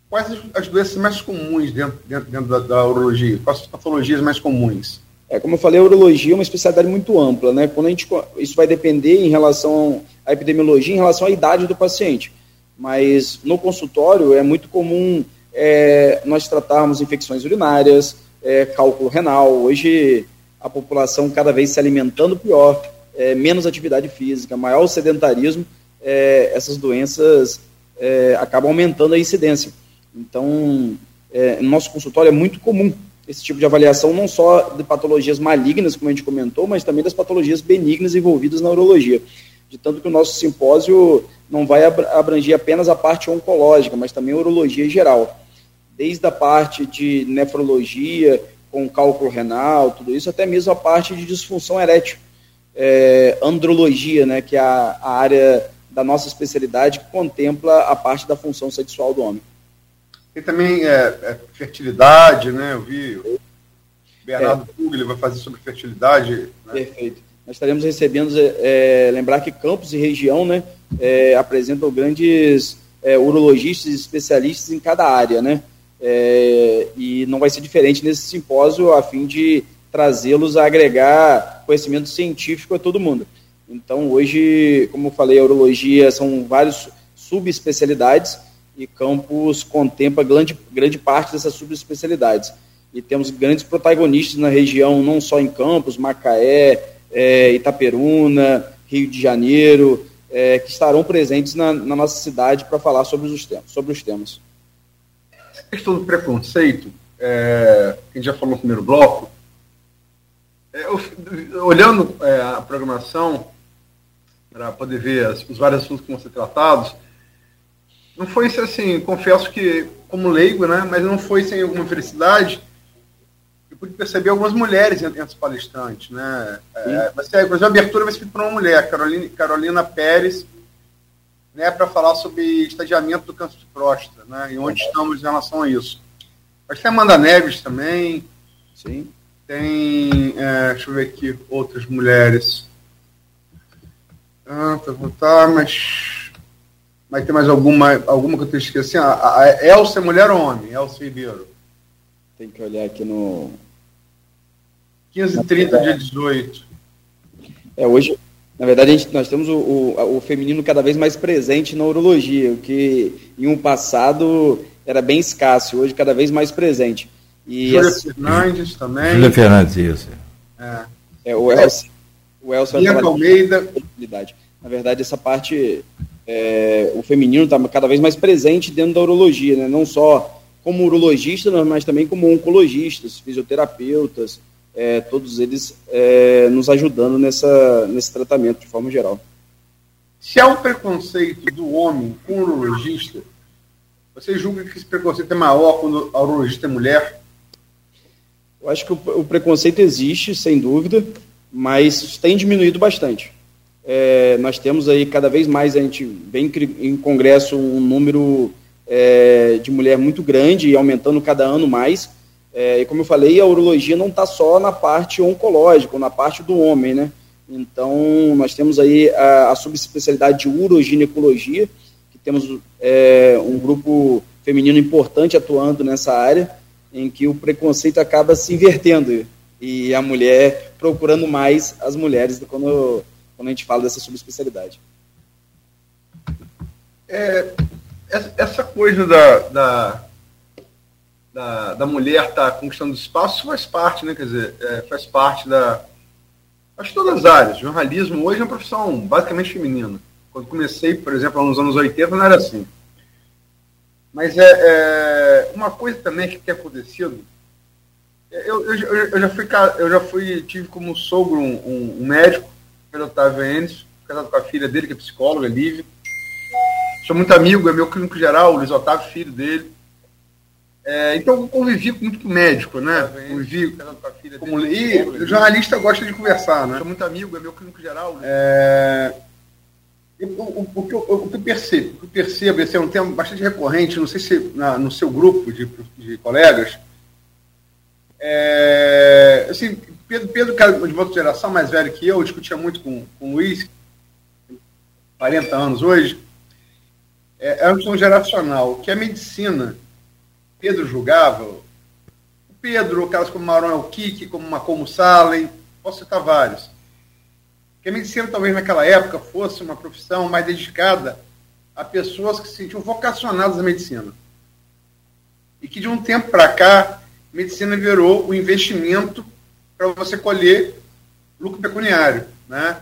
Quais as doenças mais comuns dentro, dentro, dentro da, da, urologia? Quais as patologias mais comuns? É, como eu falei, a urologia é uma especialidade muito ampla, né? Quando a gente, isso vai depender em relação à epidemiologia, em relação à idade do paciente. Mas no consultório é muito comum é, nós tratarmos infecções urinárias, é, cálculo renal. Hoje a população cada vez se alimentando pior, é, menos atividade física, maior sedentarismo, é, essas doenças é, acabam aumentando a incidência. Então, é, no nosso consultório é muito comum esse tipo de avaliação, não só de patologias malignas, como a gente comentou, mas também das patologias benignas envolvidas na urologia. De tanto que o nosso simpósio não vai abranger apenas a parte oncológica, mas também a urologia em geral. Desde a parte de nefrologia, com cálculo renal, tudo isso, até mesmo a parte de disfunção erétil. É, andrologia, né, que é a, a área da nossa especialidade que contempla a parte da função sexual do homem. Tem também é, é, fertilidade, né? Eu vi o Bernardo é. Pugli vai fazer sobre fertilidade. Né? Perfeito. Nós estaremos recebendo, é, é, lembrar que campos e região né, é, apresentam grandes é, urologistas e especialistas em cada área, né? e não vai ser diferente nesse simpósio a fim de trazê-los a agregar conhecimento científico a todo mundo. Então, hoje, como eu falei, a urologia são várias subespecialidades e Campos contempla grande, grande parte dessas subespecialidades. E temos grandes protagonistas na região, não só em Campos, Macaé, é, Itaperuna, Rio de Janeiro, é, que estarão presentes na, na nossa cidade para falar sobre os, temas, sobre os temas. Essa questão do preconceito, é, que a gente já falou no primeiro bloco, é, eu, olhando é, a programação, para poder ver as, os vários assuntos que vão ser tratados, não foi assim, confesso que, como leigo, né, mas não foi sem alguma felicidade. Eu pude perceber algumas mulheres entre os palestrantes. Né? É, a abertura vai ser feita por uma mulher, Carolina, Carolina Pérez, né, para falar sobre estadiamento do câncer de próstata né, e onde estamos em relação a isso. Mas tem a Amanda Neves também. Sim. Tem, é, deixa eu ver aqui, outras mulheres. Ah, tá, tá, mas mas tem mais alguma, alguma que eu tenho esquecido? A, a Elsa é mulher ou homem? Elsa Ribeiro. Tem que olhar aqui no. 15 e 30 dia 18. É, hoje, na verdade, gente, nós temos o, o, o, feminino cada vez mais presente na urologia, o que em um passado era bem escasso, hoje cada vez mais presente. E Júlia essa... Fernandes também. Júlia Fernandes, isso. É. é o Elcio. O Elcio Bianca Almeida. Na verdade, essa parte é, o feminino está cada vez mais presente dentro da urologia, né? não só como urologista, mas também como oncologistas, fisioterapeutas, é, todos eles é, nos ajudando nessa, nesse tratamento de forma geral. Se há um preconceito do homem com o urologista, você julga que esse preconceito é maior quando a urologista é mulher? Eu acho que o, o preconceito existe, sem dúvida, mas tem diminuído bastante. É, nós temos aí cada vez mais, a gente vem em congresso um número é, de mulher muito grande e aumentando cada ano mais. É, e como eu falei, a urologia não está só na parte oncológica, na parte do homem, né? Então, nós temos aí a, a subespecialidade de uroginecologia, que temos é, um grupo feminino importante atuando nessa área, em que o preconceito acaba se invertendo. e a mulher procurando mais as mulheres quando, quando a gente fala dessa subespecialidade. É, essa coisa da, da, da, da mulher estar tá conquistando espaço faz parte, né? Quer dizer, é, faz parte da. Acho todas as áreas. Jornalismo hoje é uma profissão basicamente feminina. Quando comecei, por exemplo, nos anos 80, não era assim. Mas é, é uma coisa também que tem acontecido. Eu, eu, eu, já fui, eu já fui, tive como sogro um, um médico, pelo Otávio Enes, casado com a filha dele, que é psicóloga, Lívia. Sou muito amigo, é meu clínico geral, o Luiz Otávio, filho dele. É, então eu convivi muito com médico, né? Convivi com a filha como, dele. E o jornalista gosta de conversar, né? Sou muito amigo, é meu clínico geral. Né? É, o, o, o, que eu, o que eu percebo, o que eu percebo, esse é um tema bastante recorrente, não sei se na, no seu grupo de, de colegas, é, assim, Pedro, Pedro, que é de outra geração, mais velho que eu, discutia muito com, com o Luiz, 40 anos hoje, é, é uma questão geracional, que a medicina, Pedro julgava, o Pedro, caras como Mauro Kiki, como Macomo Salem, posso citar vários, que a medicina talvez naquela época fosse uma profissão mais dedicada a pessoas que se sentiam vocacionadas à medicina. E que de um tempo para cá, medicina virou o investimento para você colher lucro pecuniário. Né?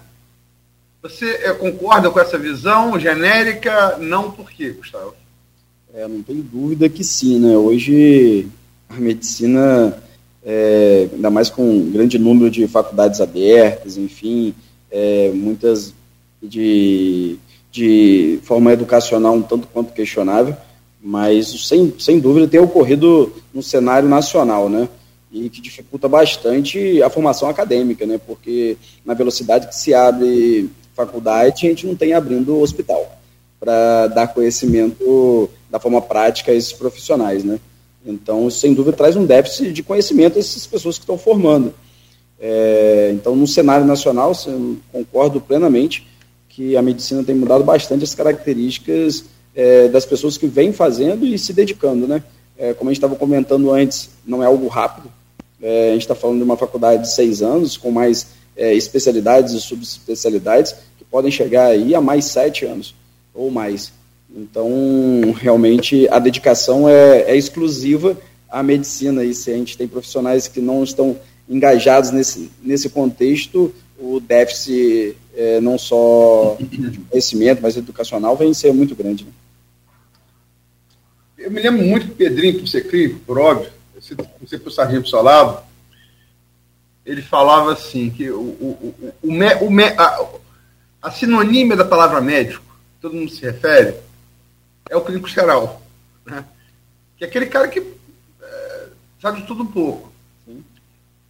Você é, concorda com essa visão genérica? Não por quê, Gustavo? É, não tenho dúvida que sim. Né? Hoje a medicina, é, ainda mais com um grande número de faculdades abertas, enfim, é, muitas de, de forma educacional um tanto quanto questionável, mas sem, sem dúvida tem ocorrido no cenário nacional, né? E que dificulta bastante a formação acadêmica, né? Porque na velocidade que se abre faculdade, a gente não tem abrindo hospital para dar conhecimento da forma prática a esses profissionais, né? Então, sem dúvida, traz um déficit de conhecimento a essas pessoas que estão formando. É, então, no cenário nacional, concordo plenamente que a medicina tem mudado bastante as características é, das pessoas que vêm fazendo e se dedicando, né? É, como a gente estava comentando antes, não é algo rápido. É, a gente está falando de uma faculdade de seis anos, com mais é, especialidades e subespecialidades, que podem chegar aí a mais sete anos ou mais. Então, realmente, a dedicação é, é exclusiva à medicina. E se a gente tem profissionais que não estão engajados nesse, nesse contexto, o déficit, é, não só de conhecimento, mas educacional, vem ser muito grande. Né? Eu me lembro muito do Pedrinho, por ser clínico, por óbvio, você para o Sargento Solado, ele falava assim, que o, o, o, o, a, a sinonímia da palavra médico, todo mundo se refere, é o clínico geral. Né? Que é aquele cara que é, sabe de tudo um pouco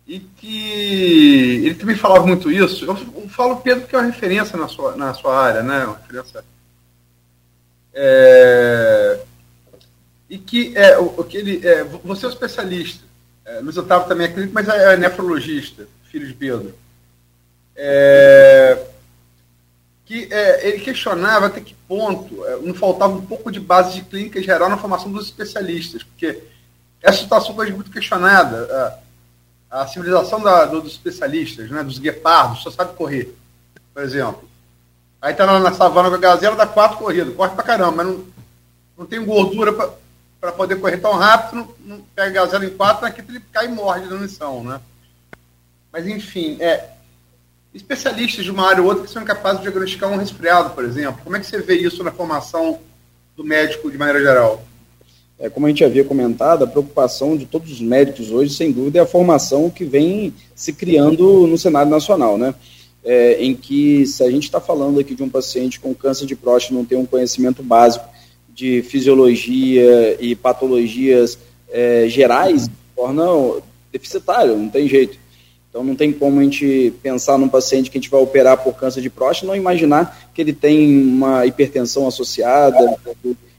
e que ele também falava muito isso. Eu, falo Pedro que é uma referência na sua, na sua área, né? Uma referência. É, e que é o, que ele é, você é um especialista. É, Luiz Otávio também é clínico, mas é, é nefrologista, filho de Pedro. É, que é, ele questionava até que ponto é, não faltava um pouco de base de clínica geral na formação dos especialistas, porque essa situação foi muito questionada a civilização da, do, dos especialistas, né, dos guepardos, só sabe correr, por exemplo. Aí tá lá na savana com a gazela, dá quatro corridas, corre pra caramba, mas não, não tem gordura para poder correr tão rápido, não, não pega a gazela em quatro, aqui ele cai e morre de missão, né? Mas enfim, é, especialistas de uma área ou outra que são incapazes de diagnosticar um resfriado, por exemplo. Como é que você vê isso na formação do médico de maneira geral? É, como a gente havia comentado, a preocupação de todos os médicos hoje, sem dúvida, é a formação que vem se criando no cenário nacional, né? É, em que, se a gente está falando aqui de um paciente com câncer de próstata não tem um conhecimento básico de fisiologia e patologias é, gerais, torna deficitário, não tem jeito. Então, não tem como a gente pensar num paciente que a gente vai operar por câncer de próstata e não imaginar que ele tem uma hipertensão associada,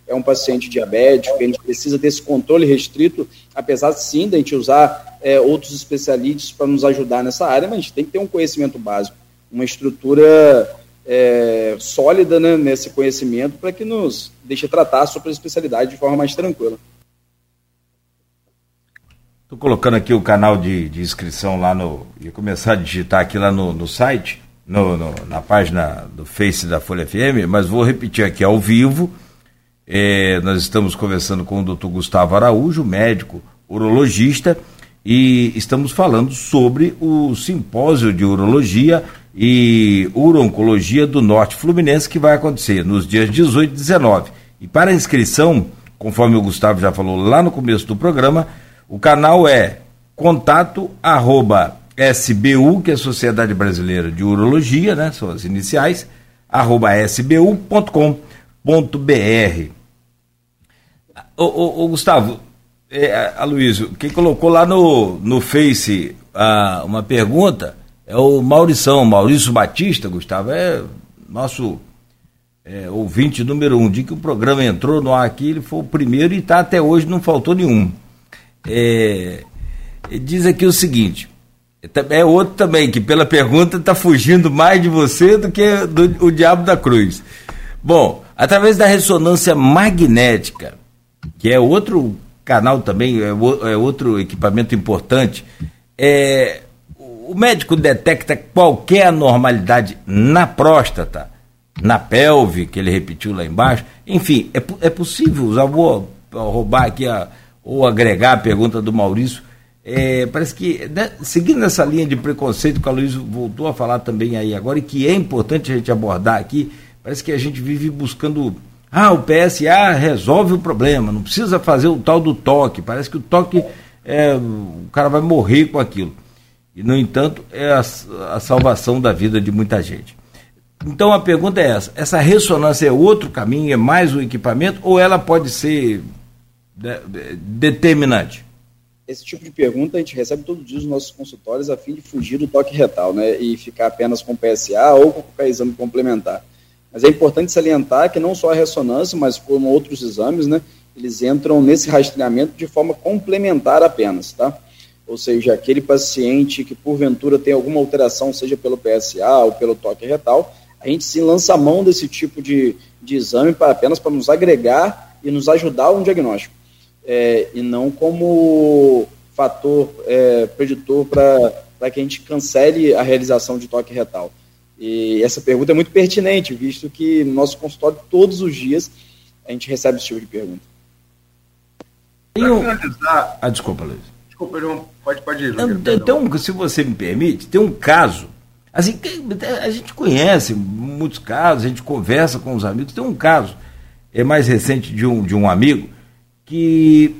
é um paciente diabético, a gente precisa desse controle restrito, apesar sim da gente usar é, outros especialistas para nos ajudar nessa área, mas a gente tem que ter um conhecimento básico, uma estrutura é, sólida né, nesse conhecimento para que nos deixe tratar a super especialidade de forma mais tranquila. Estou colocando aqui o canal de, de, inscrição lá no. Ia começar a digitar aqui lá no, no site, no, no, na página do Face da Folha FM, mas vou repetir aqui ao vivo. É, nós estamos conversando com o doutor Gustavo Araújo, médico urologista, e estamos falando sobre o simpósio de urologia e urologia do Norte Fluminense que vai acontecer nos dias 18 e 19. E para inscrição, conforme o Gustavo já falou lá no começo do programa, o canal é contato arroba SBU, que é a Sociedade Brasileira de Urologia, né? São as iniciais, arroba sbu.com.br. Ô, ô, ô, Gustavo, é, Aloysio, quem colocou lá no, no Face ah, uma pergunta é o Maurição, Maurício Batista, Gustavo, é nosso é, ouvinte número um. De que o programa entrou no ar aqui, ele foi o primeiro e está até hoje, não faltou nenhum. É, diz aqui o seguinte: é, é outro também, que pela pergunta está fugindo mais de você do que do, o diabo da cruz. Bom, através da ressonância magnética, que é outro canal também, é, é outro equipamento importante, é, o médico detecta qualquer anormalidade na próstata, na pelve, que ele repetiu lá embaixo, enfim, é, é possível usar, vou roubar aqui a ou agregar a pergunta do Maurício, é, parece que, né, seguindo essa linha de preconceito que a Luiz voltou a falar também aí agora, e que é importante a gente abordar aqui, parece que a gente vive buscando. Ah, o PSA resolve o problema, não precisa fazer o tal do toque. Parece que o toque, é, o cara vai morrer com aquilo. E, no entanto, é a, a salvação da vida de muita gente. Então a pergunta é essa: essa ressonância é outro caminho, é mais um equipamento, ou ela pode ser determinante? Esse tipo de pergunta a gente recebe todos os dias nos nossos consultórios a fim de fugir do toque retal, né? E ficar apenas com PSA ou com qualquer exame complementar. Mas é importante salientar que não só a ressonância, mas como outros exames, né? Eles entram nesse rastreamento de forma complementar apenas, tá? Ou seja, aquele paciente que porventura tem alguma alteração, seja pelo PSA ou pelo toque retal, a gente se lança a mão desse tipo de, de exame para apenas para nos agregar e nos ajudar a um diagnóstico é, e não como fator é, preditor para que a gente cancele a realização de toque retal. E essa pergunta é muito pertinente, visto que no nosso consultório, todos os dias, a gente recebe esse tipo de pergunta. Para finalizar. Ah, desculpa, Luiz. Desculpa, João, pode, pode ir. Então, se você me permite, tem um caso. Assim, a gente conhece muitos casos, a gente conversa com os amigos. Tem um caso, é mais recente de um, de um amigo, que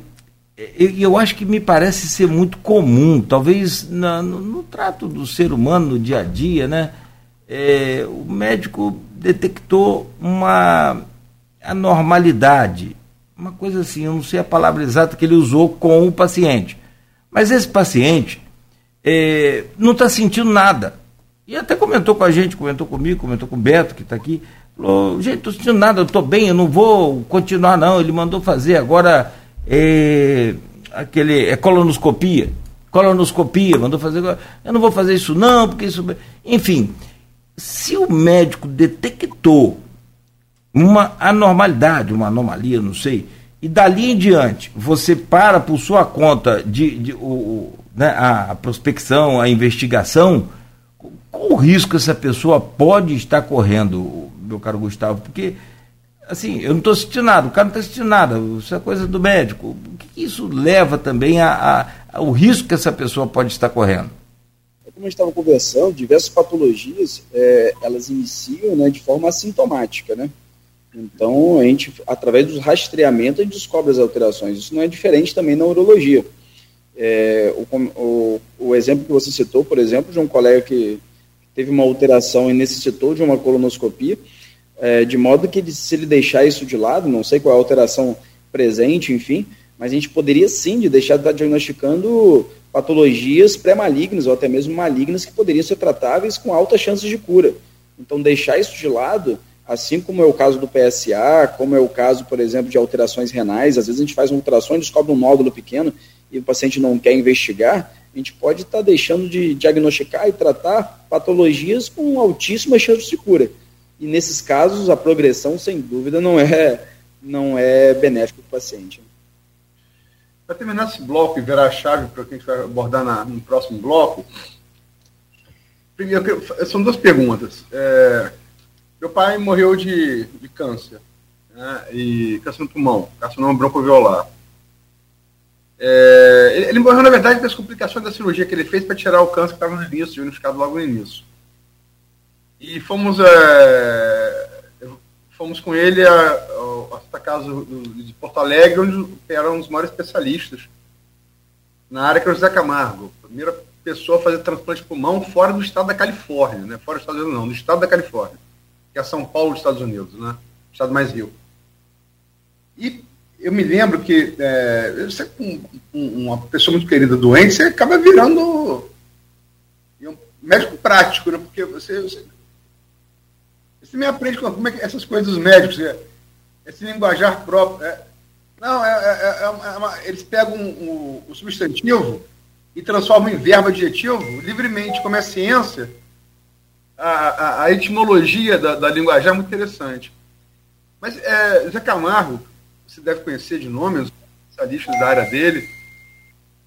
eu, eu acho que me parece ser muito comum, talvez na, no, no, trato do ser humano no dia a dia, né? É, o médico detectou uma anormalidade, uma coisa assim, eu não sei a palavra exata que ele usou com o paciente. Mas esse paciente é, não está sentindo nada. E até comentou com a gente, comentou comigo, comentou com o Beto, que está aqui. Falou, gente, estou sentindo nada, eu estou bem, eu não vou continuar não. Ele mandou fazer agora é, aquele, é colonoscopia. Colonoscopia, mandou fazer agora. Eu não vou fazer isso não, porque isso... Enfim, se o médico detectou uma anormalidade, uma anomalia, não sei, e dali em diante você para por sua conta de, de o, né, a prospecção, a investigação, qual o risco essa pessoa pode estar correndo, meu caro Gustavo? Porque, assim, eu não estou assistindo nada, o cara não está assistindo nada, isso é coisa do médico. O que isso leva também a, a, ao risco que essa pessoa pode estar correndo? É como a gente estava conversando, diversas patologias, é, elas iniciam né, de forma assintomática, né? Então, a gente, através dos rastreamentos, a gente descobre as alterações. Isso não é diferente também na urologia. É, o, o, o, exemplo que você citou, por exemplo, de um colega que teve uma alteração e necessitou de uma colonoscopia, é, de modo que se ele deixar isso de lado, não sei qual é a alteração presente, enfim, mas a gente poderia sim de deixar de estar diagnosticando patologias pré-malignas ou até mesmo malignas que poderiam ser tratáveis com altas chances de cura. Então, deixar isso de lado, assim como é o caso do PSA, como é o caso, por exemplo, de alterações renais, às vezes a gente faz uma ultrassom e descobre um nódulo pequeno e o paciente não quer investigar, a gente pode estar tá deixando de diagnosticar e tratar patologias com altíssimas chances de cura. E nesses casos, a progressão, sem dúvida, não é, não é benéfica para o paciente. para terminar esse bloco e virar a chave para o que a gente vai abordar na, no próximo bloco, primeiro, são duas perguntas. É, meu pai morreu de, de câncer, né, e câncer no pulmão, carcinoma broncoalveolar. É, ele, ele, morreu, na verdade, das complicações da cirurgia que ele fez para tirar o câncer que estava no início, diagnosticado logo no início. E fomos, é, fomos com ele a, a, a casa de Porto Alegre, onde era um dos maiores especialistas na área, que era o José Camargo. Primeira pessoa a fazer transplante de pulmão fora do estado da Califórnia, né? fora do Unidos não, do estado da Califórnia, que é São Paulo dos Estados Unidos, né? o estado mais rico. E eu me lembro que é, você, um, uma pessoa muito querida doente, você acaba virando um médico prático, né? porque você, você você me aprende como é que essas coisas dos médicos, é, esse linguajar próprio. É, não, é, é, é, é uma, eles pegam o, o, substantivo e transformam em verbo adjetivo livremente, como é ciência. A, a, etimologia da, da linguajar é muito interessante. Mas é, Zé Camargo, você deve conhecer de nome, os especialistas da área dele,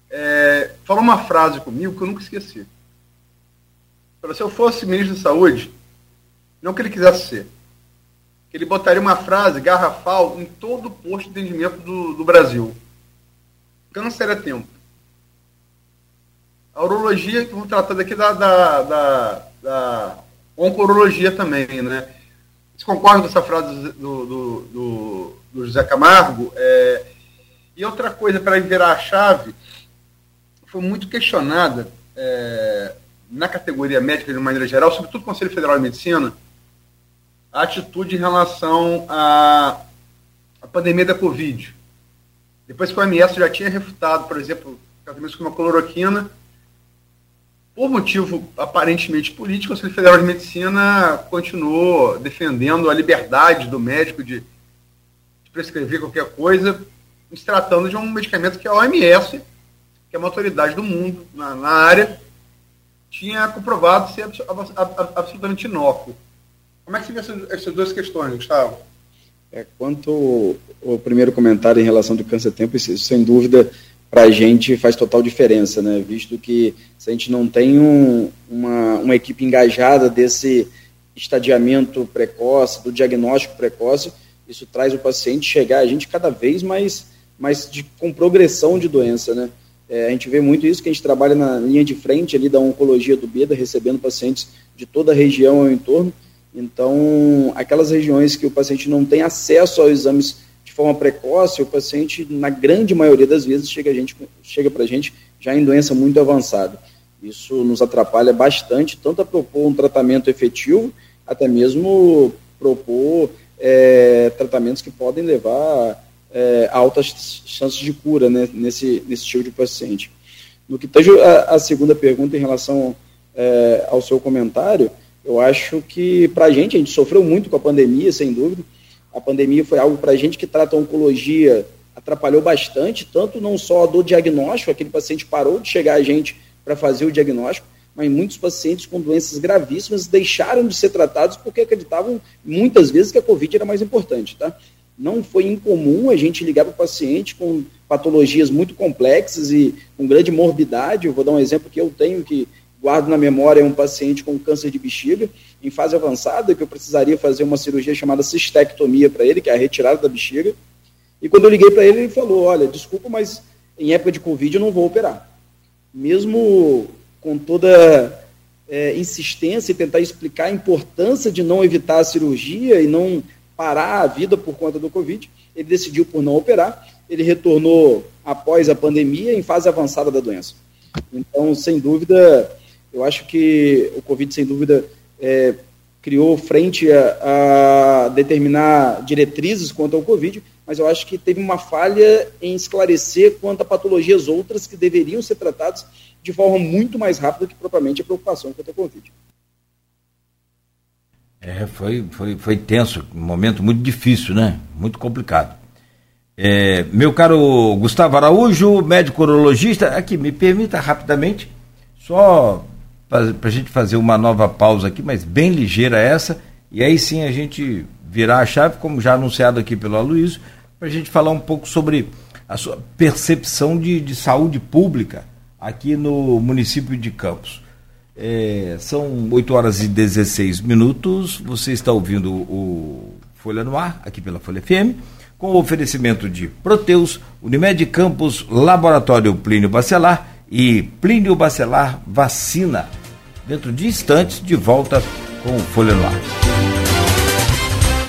é, falou uma frase comigo que eu nunca esqueci. Falou, se eu fosse ministro da Saúde, não que ele quisesse ser. Que ele botaria uma frase garrafal em todo o posto de atendimento do, do Brasil. Câncer é tempo. A urologia, que vamos tratar daqui da, da, da, da oncorologia também, né? Você concorda com essa frase do, do, do, do José Camargo? É, e outra coisa, para virar a chave, foi muito questionada é, na categoria médica de maneira geral, sobretudo o Conselho Federal de Medicina, a atitude em relação à, à pandemia da Covid. Depois que o OMS já tinha refutado, por exemplo, tratamentos com uma cloroquina, por motivo aparentemente político, o Conselho Federal de Medicina continuou defendendo a liberdade do médico de, de prescrever qualquer coisa, se tratando de um medicamento que a OMS, que é uma autoridade do mundo na, na área, tinha comprovado ser absolutamente inócuo. Como é que você vê essas, essas duas questões, Gustavo? É, quanto o primeiro comentário em relação do câncer-tempo, sem dúvida, para a gente faz total diferença, né? visto que se a gente não tem um, uma, uma equipe engajada desse estadiamento precoce, do diagnóstico precoce, isso traz o paciente chegar a gente cada vez mais, mais de, com progressão de doença. Né? É, a gente vê muito isso, que a gente trabalha na linha de frente ali da oncologia do BEDA, recebendo pacientes de toda a região ao entorno, então, aquelas regiões que o paciente não tem acesso aos exames de forma precoce, o paciente, na grande maioria das vezes, chega, a gente, chega para gente já em doença muito avançada. Isso nos atrapalha bastante, tanto a propor um tratamento efetivo, até mesmo propor é, tratamentos que podem levar é, a altas chances de cura né, nesse, nesse tipo de paciente. No que tange a, a segunda pergunta em relação é, ao seu comentário, eu acho que para a gente, a gente sofreu muito com a pandemia, sem dúvida. A pandemia foi algo para a gente que trata a oncologia, atrapalhou bastante, tanto não só do diagnóstico, aquele paciente parou de chegar a gente para fazer o diagnóstico, mas muitos pacientes com doenças gravíssimas deixaram de ser tratados porque acreditavam muitas vezes que a Covid era mais importante, tá? Não foi incomum a gente ligar para o paciente com patologias muito complexas e com grande morbidade. Eu vou dar um exemplo que eu tenho que guardo na memória um paciente com câncer de bexiga, em fase avançada, que eu precisaria fazer uma cirurgia chamada cistectomia para ele, que é a retirada da bexiga. E quando eu liguei para ele, ele falou: Olha, desculpa, mas em época de Covid eu não vou operar. Mesmo com toda é, insistência e tentar explicar a importância de não evitar a cirurgia e não parar a vida por conta do Covid, ele decidiu por não operar. Ele retornou após a pandemia em fase avançada da doença. Então, sem dúvida, eu acho que o Covid, sem dúvida, é, criou frente a, a, determinar diretrizes quanto ao Covid, mas eu acho que teve uma falha em esclarecer quanto a patologias outras que deveriam ser tratadas de forma muito mais rápida que propriamente a preocupação quanto ao Covid. É, foi, foi, foi tenso, um momento muito difícil, né? Muito complicado. É, meu caro Gustavo Araújo, médico urologista, aqui, me permita rapidamente, só para a gente fazer uma nova pausa aqui, mas bem ligeira essa, e aí sim a gente virar a chave, como já anunciado aqui pelo Aloysio, para a gente falar um pouco sobre a sua percepção de, de saúde pública aqui no município de Campos. É, são 8 horas e 16 minutos. Você está ouvindo o Folha no Ar, aqui pela Folha FM, com o oferecimento de Proteus, Unimed Campos, Laboratório Plínio Bacelar e Plínio Bacelar Vacina. Dentro de instantes, de volta com o Folha no Ar.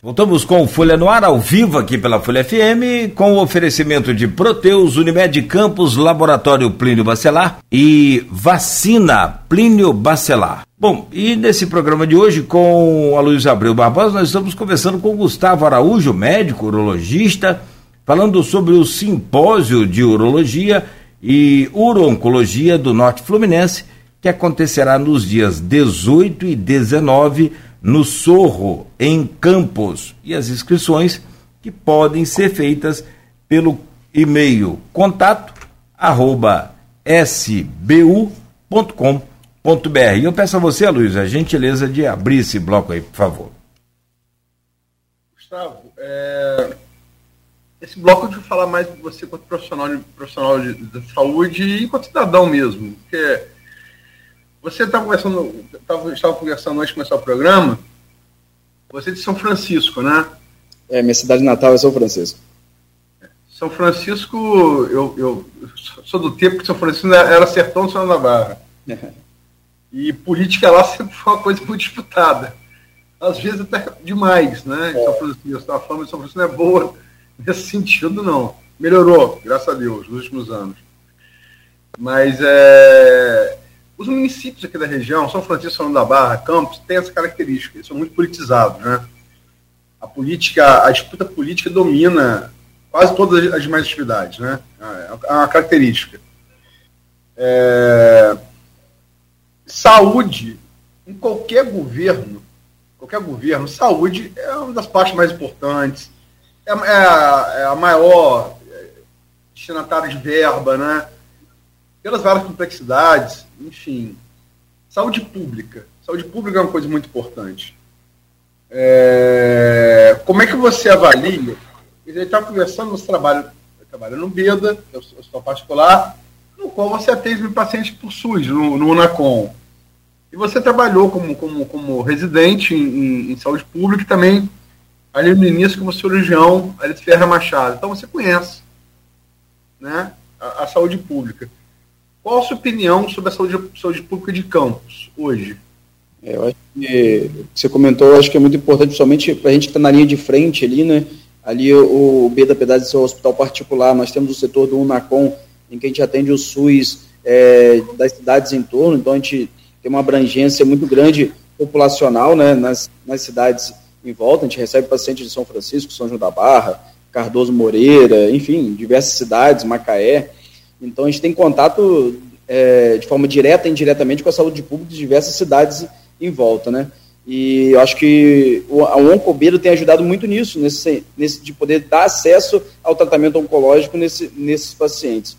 Voltamos com Folha no Ar, ao vivo aqui pela Folha FM, com o oferecimento de Proteus, Unimed Campos, Laboratório Plínio Bacelar e Vacina Plínio Bacelar. Bom, e nesse programa de hoje, com a Luiz Abreu Barbosa, nós estamos conversando com Gustavo Araújo, médico urologista, falando sobre o simpósio de urologia e urologia do Norte Fluminense, que acontecerá nos dias 18 e 19 no Sorro, em Campos, e as inscrições que podem ser feitas pelo e-mail contato arroba sbu.com.br. Eu peço a você, Luiz, a gentileza de abrir esse bloco aí, por favor. Gustavo, é... esse bloco vou falar mais de você quanto profissional, profissional de, de saúde e quanto cidadão mesmo, porque você estava conversando, tava, estava conversando antes de começar o programa, você é de São Francisco, né? É, minha cidade natal é São Francisco. São Francisco, eu, eu sou do tempo que São Francisco era sertão do São da Barra. E política lá sempre foi uma coisa muito disputada. Às vezes até demais, né? É. São Francisco, a fama de São Francisco não é boa nesse sentido, não. Melhorou, graças a Deus, nos últimos anos. Mas é, os municípios aqui da região, São Francisco, São da Barra, Campos, têm essa característica, eles são muito politizados, né? A política, a disputa política domina quase todas as demais atividades, né? É uma característica. É... Saúde, em qualquer governo, qualquer governo, saúde é uma das partes mais importantes, é, é, a, é a maior destinatária de verba, né? Pelas várias complexidades, enfim. Saúde pública. Saúde pública é uma coisa muito importante. É, como é que você avalia? Ele está conversando no trabalho, eu no BEDA, eu sou, eu particular, no qual você atende pacientes por SUS, no, no UNACOM. E você trabalhou como, como, como residente em, em, saúde pública e também ali no início como cirurgião ali de Ferra Machado. Então você conhece né, a, a saúde pública. Qual a sua opinião sobre a saúde, saúde pública de Campos hoje? É, eu acho que você comentou, eu acho que é muito importante, principalmente para a gente que está na linha de frente ali, né? Ali o, o B da Piedade é um hospital particular, nós temos o setor do Unacom, em que a gente atende o SUS é, das cidades em torno, então a gente tem uma abrangência muito grande populacional né, nas, nas cidades em volta, a gente recebe pacientes de São Francisco, São João da Barra, Cardoso Moreira, enfim, diversas cidades, Macaé, então a gente tem contato é, de forma direta e indiretamente com a saúde pública de diversas cidades em volta, né? E eu acho que o, a Oncobeiro tem ajudado muito nisso, nesse, nesse, de poder dar acesso ao tratamento oncológico nesse, nesses pacientes.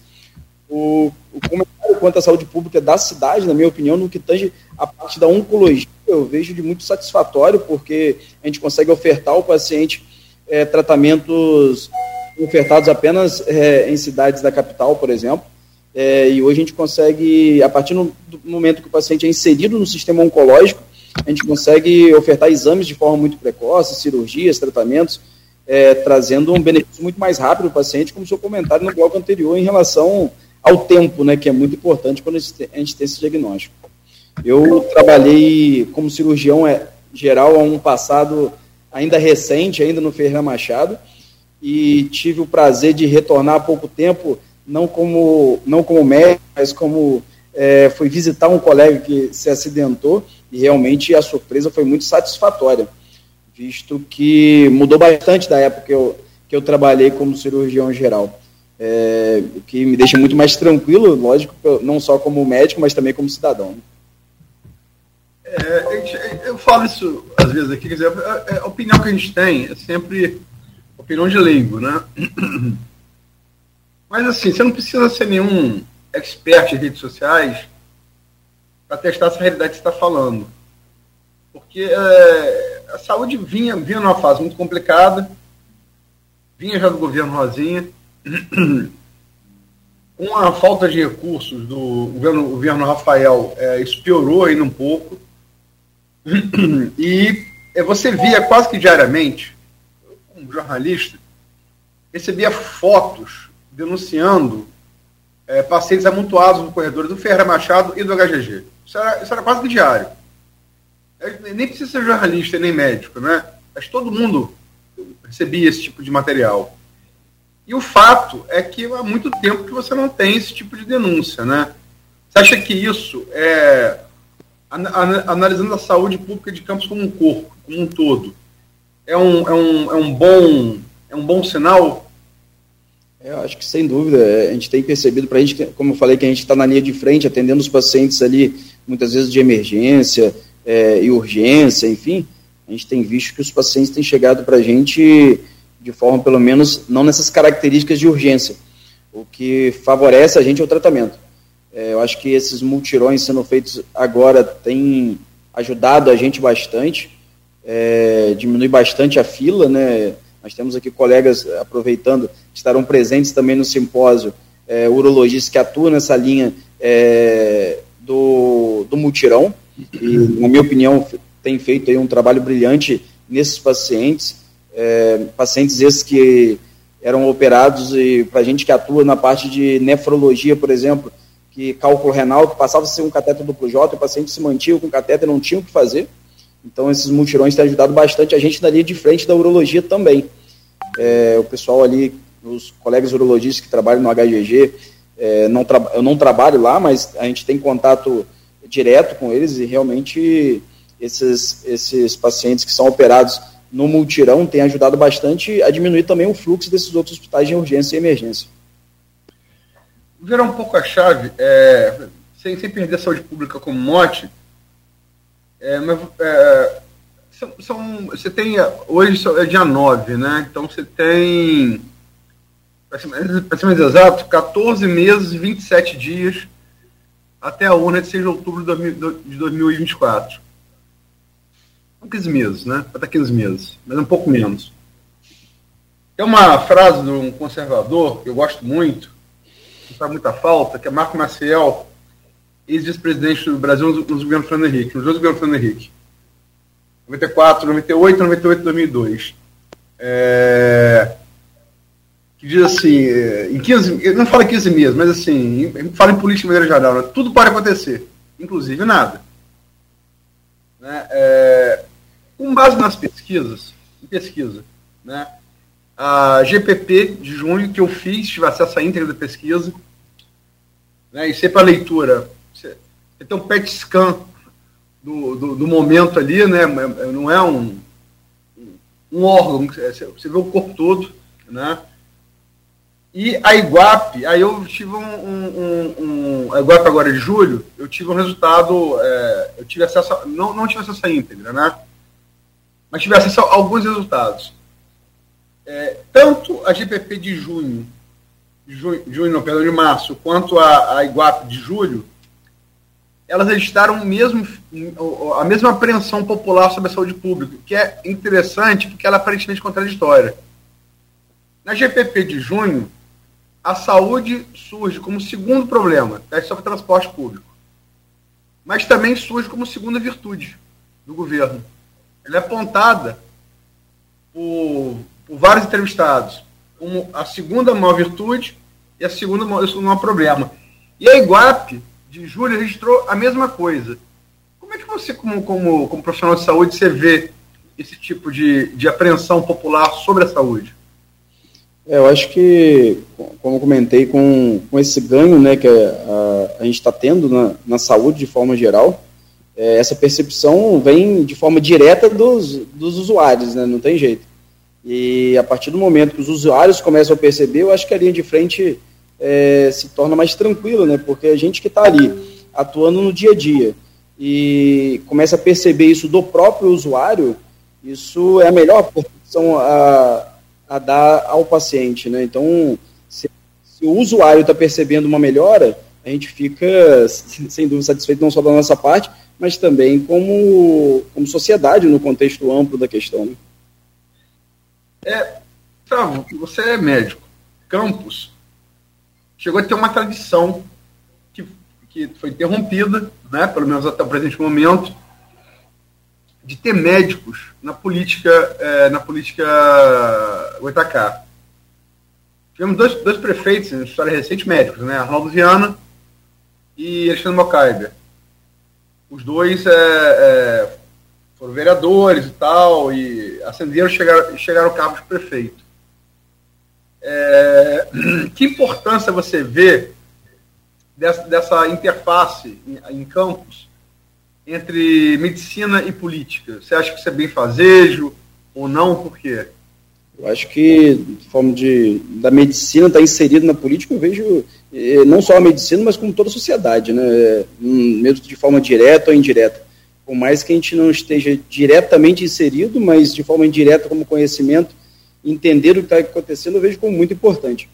O, o comentário quanto à saúde pública da cidade, na minha opinião, no que tange a parte da oncologia, eu vejo de muito satisfatório, porque a gente consegue ofertar ao paciente é, tratamentos ofertados apenas é, em cidades da capital, por exemplo. É, e hoje a gente consegue, a partir do momento que o paciente é inserido no sistema oncológico, a gente consegue ofertar exames de forma muito precoce, cirurgias, tratamentos, é, trazendo um benefício muito mais rápido para o paciente, como o seu comentário no bloco anterior, em relação ao tempo, né, que é muito importante quando a gente tem esse diagnóstico. Eu trabalhei como cirurgião é, geral há um passado ainda recente, ainda no Ferreira Machado, e tive o prazer de retornar há pouco tempo, não como, não como médico, mas como é, fui visitar um colega que se acidentou e realmente a surpresa foi muito satisfatória, visto que mudou bastante da época que eu, que eu trabalhei como cirurgião geral. É, o que me deixa muito mais tranquilo, lógico, não só como médico, mas também como cidadão. É, eu falo isso às vezes aqui, quer dizer, a, opinião que a gente tem é sempre opinião de leigo, né? Mas assim, você não precisa ser nenhum expert em redes sociais para testar essa realidade que você está falando. Porque é, a saúde vinha, vinha numa fase muito complicada, vinha já do governo Rosinha, com a falta de recursos do governo, governo Rafael, é, isso piorou ainda um pouco. E é, você via quase que diariamente, como jornalista, recebia fotos denunciando é, pacientes amontoados no corredor do Ferreira Machado e do HGG. Isso era, isso era quase que diário. É, nem precisa ser jornalista nem médico, né? Mas todo mundo recebia esse tipo de material. E o fato é que há muito tempo que você não tem esse tipo de denúncia, né? Você acha que isso é analisando a saúde pública de Campos como um corpo, como um todo, é um, é um, é um bom é um bom sinal? Eu acho que sem dúvida é, a gente tem percebido para a gente, como eu falei, que a gente está na linha de frente atendendo os pacientes ali muitas vezes de emergência é, e urgência, enfim, a gente tem visto que os pacientes têm chegado para a gente de forma, pelo menos, não nessas características de urgência. O que favorece a gente é o tratamento. É, eu acho que esses multirões sendo feitos agora têm ajudado a gente bastante, é, diminui bastante a fila, né? Nós temos aqui colegas, aproveitando, que estarão presentes também no simpósio, é, urologistas que atuam nessa linha é, do, do mutirão, e, na minha opinião, tem feito aí um trabalho brilhante nesses pacientes é, pacientes esses que eram operados e para gente que atua na parte de nefrologia, por exemplo, que cálculo renal, que passava a ser um cateter duplo J, o paciente se mantinha com cateter, não tinha o que fazer. Então, esses multirões têm ajudado bastante a gente na linha de frente da urologia também. É, o pessoal ali, os colegas urologistas que trabalham no HGG, é, não eu não trabalho lá, mas a gente tem contato direto com eles e realmente esses, esses pacientes que são operados no multirão tem ajudado bastante a diminuir também o fluxo desses outros hospitais de urgência e emergência. Virar um pouco a chave, é, sem, sem perder a saúde pública como mote, é, mas, é, são, são, você tem, hoje é dia 9, né? Então você tem, para ser, mais exato, 14 meses e 27 dias até a urna de 6 de outubro de 2024. 15 meses, né? Até 15 meses, mas um pouco menos. Tem uma frase de um conservador que eu gosto muito, que faz muita falta, que é Marco Maciel, ex-vice-presidente do Brasil nos, nos governos Fernando Henrique, nos dois governos Fernando Henrique. 94, 98, 98, 2002. É, que diz assim, é, em 15, não fala 15 meses, mas assim, fala em política de maneira geral, né? tudo pode acontecer, inclusive nada. Né? É, com base nas pesquisas, em pesquisa, né? A GPP de junho que eu fiz, tive acesso à íntegra da pesquisa, né? E para leitura, você, tem um PET scan do, do, do, momento ali, né? Não é um, um órgão, você vê o corpo todo, né? E a Iguape, aí eu tive um, um, um, a Iguape agora de julho, eu tive um resultado, é, eu tive acesso, a, não, não tive acesso à íntegra, né? mas tive acesso a alguns resultados. É, tanto a GPP de junho, junho, junho não, perdão, de março, quanto a, a Iguape de julho, elas registraram o mesmo, a mesma apreensão popular sobre a saúde pública, que é interessante porque ela é aparentemente contraditória. Na GPP de junho, a saúde surge como segundo problema, é só para transporte público. Mas também surge como segunda virtude do governo ela é apontada por, por vários entrevistados como a segunda maior virtude e a segunda maior, maior problema. E a Iguape, de julho, registrou a mesma coisa. Como é que você, como, como, como profissional de saúde, você vê esse tipo de, de apreensão popular sobre a saúde? É, eu acho que, como comentei, com, com esse ganho né, que a, a, gente está tendo na, na saúde de forma geral, é, essa percepção vem de forma direta dos, dos usuários, né? não tem jeito. E a partir do momento que os usuários começam a perceber, eu acho que a linha de frente é, se torna mais tranquila, né? porque a gente que está ali atuando no dia a dia e começa a perceber isso do próprio usuário, isso é a melhor percepção a, a dar ao paciente. Né? Então, se, se o usuário está percebendo uma melhora, a gente fica, sem dúvida, satisfeito não só da nossa parte, mas também como, como sociedade no contexto amplo da questão. Né? É, Travo, você é médico. Campos chegou a ter uma tradição que, que foi interrompida, né, pelo menos até o presente momento, de ter médicos na política, é, na política Goitacá. Tivemos dois, dois prefeitos, em história recente, médicos, né, Arnaldo Viana e Alexandre Mocaiber. Os dois é, é, foram vereadores e tal, e ascenderam chegaram, chegaram ao cargo de prefeito. É, que importância você vê dessa, dessa interface em, em, campos entre medicina e política? Você acha que isso é bem fazejo ou não? Por quê? Eu acho que, de forma de, da medicina estar tá inserido na política, eu vejo eh, não só a medicina, mas como toda a sociedade, né? Hum, mesmo de forma direta ou indireta. Por mais que a gente não esteja diretamente inserido, mas de forma indireta como conhecimento, entender o que está acontecendo, eu vejo como muito importante.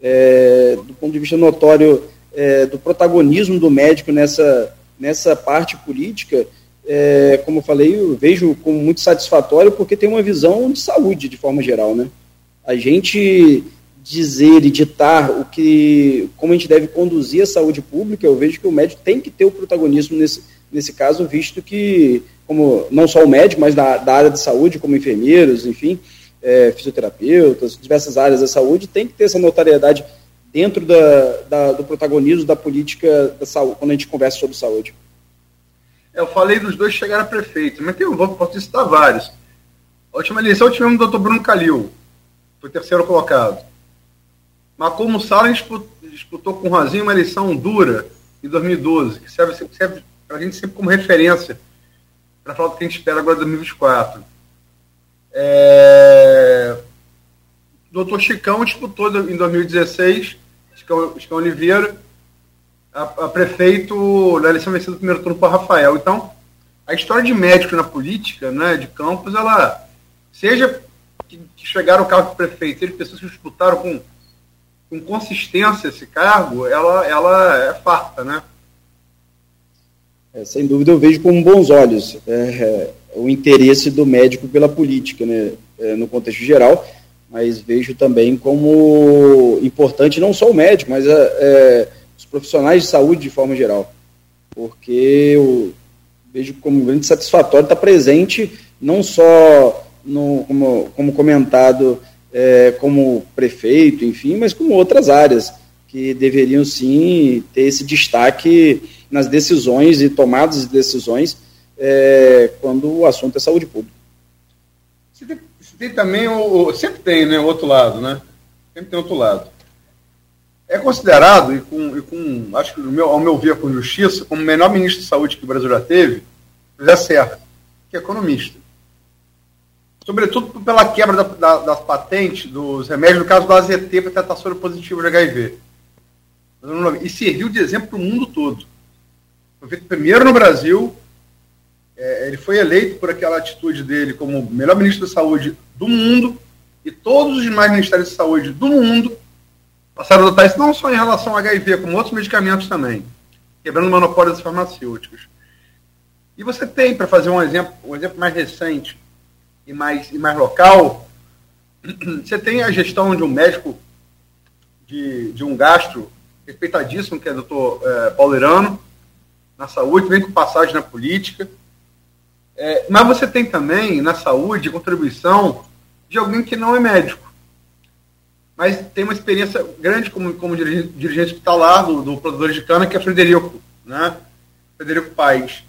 É, do ponto de vista notório é, do protagonismo do médico nessa, nessa parte política, é, como eu falei, eu vejo como muito satisfatório porque tem uma visão de saúde de forma geral, né? A gente dizer e ditar o que, como a gente deve conduzir a saúde pública, eu vejo que o médico tem que ter o protagonismo nesse, nesse caso, visto que, como não só o médico, mas da, da área de saúde, como enfermeiros, enfim, é, fisioterapeutas, diversas áreas da saúde, tem que ter essa notariedade dentro da, da, do protagonismo da política da saúde, quando a gente conversa sobre saúde. Eu falei dos dois chegaram a prefeito, mas tem um voto, posso citar vários. A última eleição tivemos o doutor Bruno Calil, foi terceiro colocado. Macomo Sala disputou, disputou com o Rosinho uma eleição dura em 2012, que serve, serve para a gente sempre como referência para falar do que a gente espera agora em 2024. É... O doutor Chicão disputou em 2016, Chicão, Chicão Oliveira, a, a, prefeito na eleição vencida do primeiro turno para Rafael. Então, a história de médico na política, né, de campos, ela, seja que, que chegaram ao cargo de prefeito, seja pessoas que disputaram com, com consistência esse cargo, ela, ela é farta, né? É, sem dúvida eu vejo com bons olhos. É, é o interesse do médico pela política, né, é, no contexto geral, mas vejo também como importante não só o médico, mas é, é, os profissionais de saúde de forma geral, porque eu vejo como grande satisfatório estar presente não só no, como, como comentado é, como prefeito, enfim, mas como outras áreas que deveriam sim ter esse destaque nas decisões e tomadas de decisões é, quando o assunto é saúde pública. Você tem, tem também o, Sempre tem, né? O outro lado, né? Sempre tem outro lado. É considerado, e com, e com acho que meu, ao meu ver com justiça, como o menor ministro de saúde que o Brasil já teve, José Serra, que é economista. Sobretudo pela quebra da, da, das patentes dos remédios, no caso do AZT, para tratar soro positivo de HIV. E serviu de exemplo para o mundo todo. Foi feito primeiro no Brasil, é, ele foi eleito por aquela atitude dele como melhor ministro da saúde do mundo, e todos os demais ministérios de saúde do mundo passaram a adotar isso não só em relação ao HIV, como outros medicamentos também, quebrando o monopólio das farmacêuticas. E você tem, para fazer um exemplo, um exemplo mais recente e mais, e mais local, você tem a gestão de um médico de, de um gastro respeitadíssimo, que é o doutor é, Paulo Irano, na saúde, vem com passagem na política, é, mas você tem também na saúde contribuição de alguém que não é médico, mas tem uma experiência grande como, como dirigente, dirigente hospitalar do, do produtor de cana, que é Frederico, né? Frederico Paes.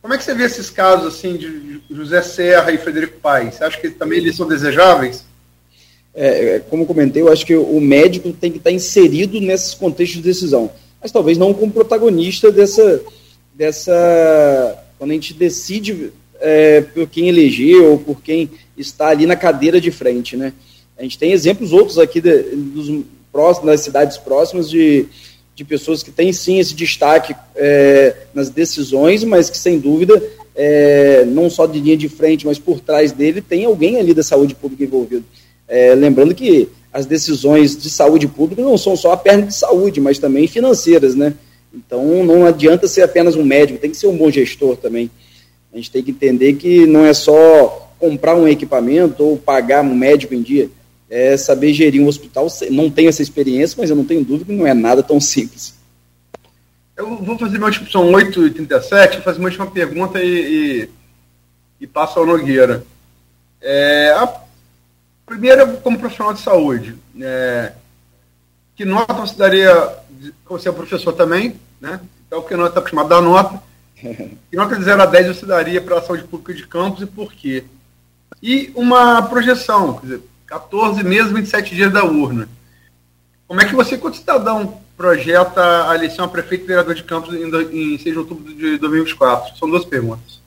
Como é que você vê esses casos assim de José Serra e Frederico Paes? Você acha que também eles são desejáveis? É, é como comentei, eu acho que o médico tem que estar inserido nesses contextos de decisão, mas talvez não como protagonista dessa, dessa quando a gente decide é, por quem elegeu ou por quem está ali na cadeira de frente, né? A gente tem exemplos outros aqui de, dos próximos, das cidades próximas de, de pessoas que têm sim esse destaque é, nas decisões, mas que sem dúvida, é, não só de linha de frente, mas por trás dele tem alguém ali da saúde pública envolvido. É, lembrando que as decisões de saúde pública não são só a perna de saúde, mas também financeiras, né? Então não adianta ser apenas um médico, tem que ser um bom gestor também. A gente tem que entender que não é só comprar um equipamento ou pagar um médico em dia. é saber gerir um hospital. Não tenho essa experiência, mas eu não tenho dúvida que não é nada tão simples. Eu vou fazer minha última, são 8h37, vou fazer uma última pergunta e, e, e passo ao Nogueira. É, a primeira, como profissional de saúde, é, que nota você daria, você é professor também, né? Então, que nota está acostumado a dar nota, que nota de 0 a 10 você daria para a saúde pública de campos e por quê? E uma projeção, quer dizer, 14 meses, 27 dias da urna. Como é que você, quanto cidadão, projeta a eleição a prefeito e vereador de Campos em, em 6 de outubro de 2024? São duas perguntas.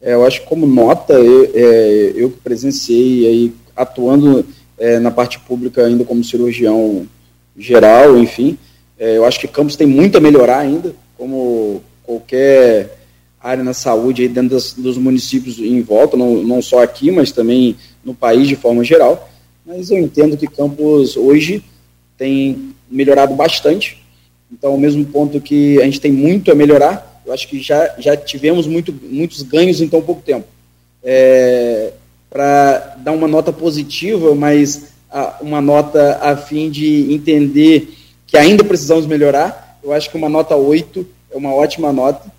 É, eu acho que como nota, eu, é, eu presenciei aí, atuando é, na parte pública ainda como cirurgião geral, enfim, é, eu acho que Campos tem muito a melhorar ainda, como qualquer área na saúde aí dentro das, dos municípios em volta, não, não só aqui, mas também no país de forma geral. Mas eu entendo que Campos hoje tem melhorado bastante. Então, ao mesmo ponto que a gente tem muito a melhorar, eu acho que já, já tivemos muito, muitos ganhos em tão pouco tempo. É, Para dar uma nota positiva, mas a, uma nota a fim de entender que ainda precisamos melhorar, eu acho que uma nota 8 é uma ótima nota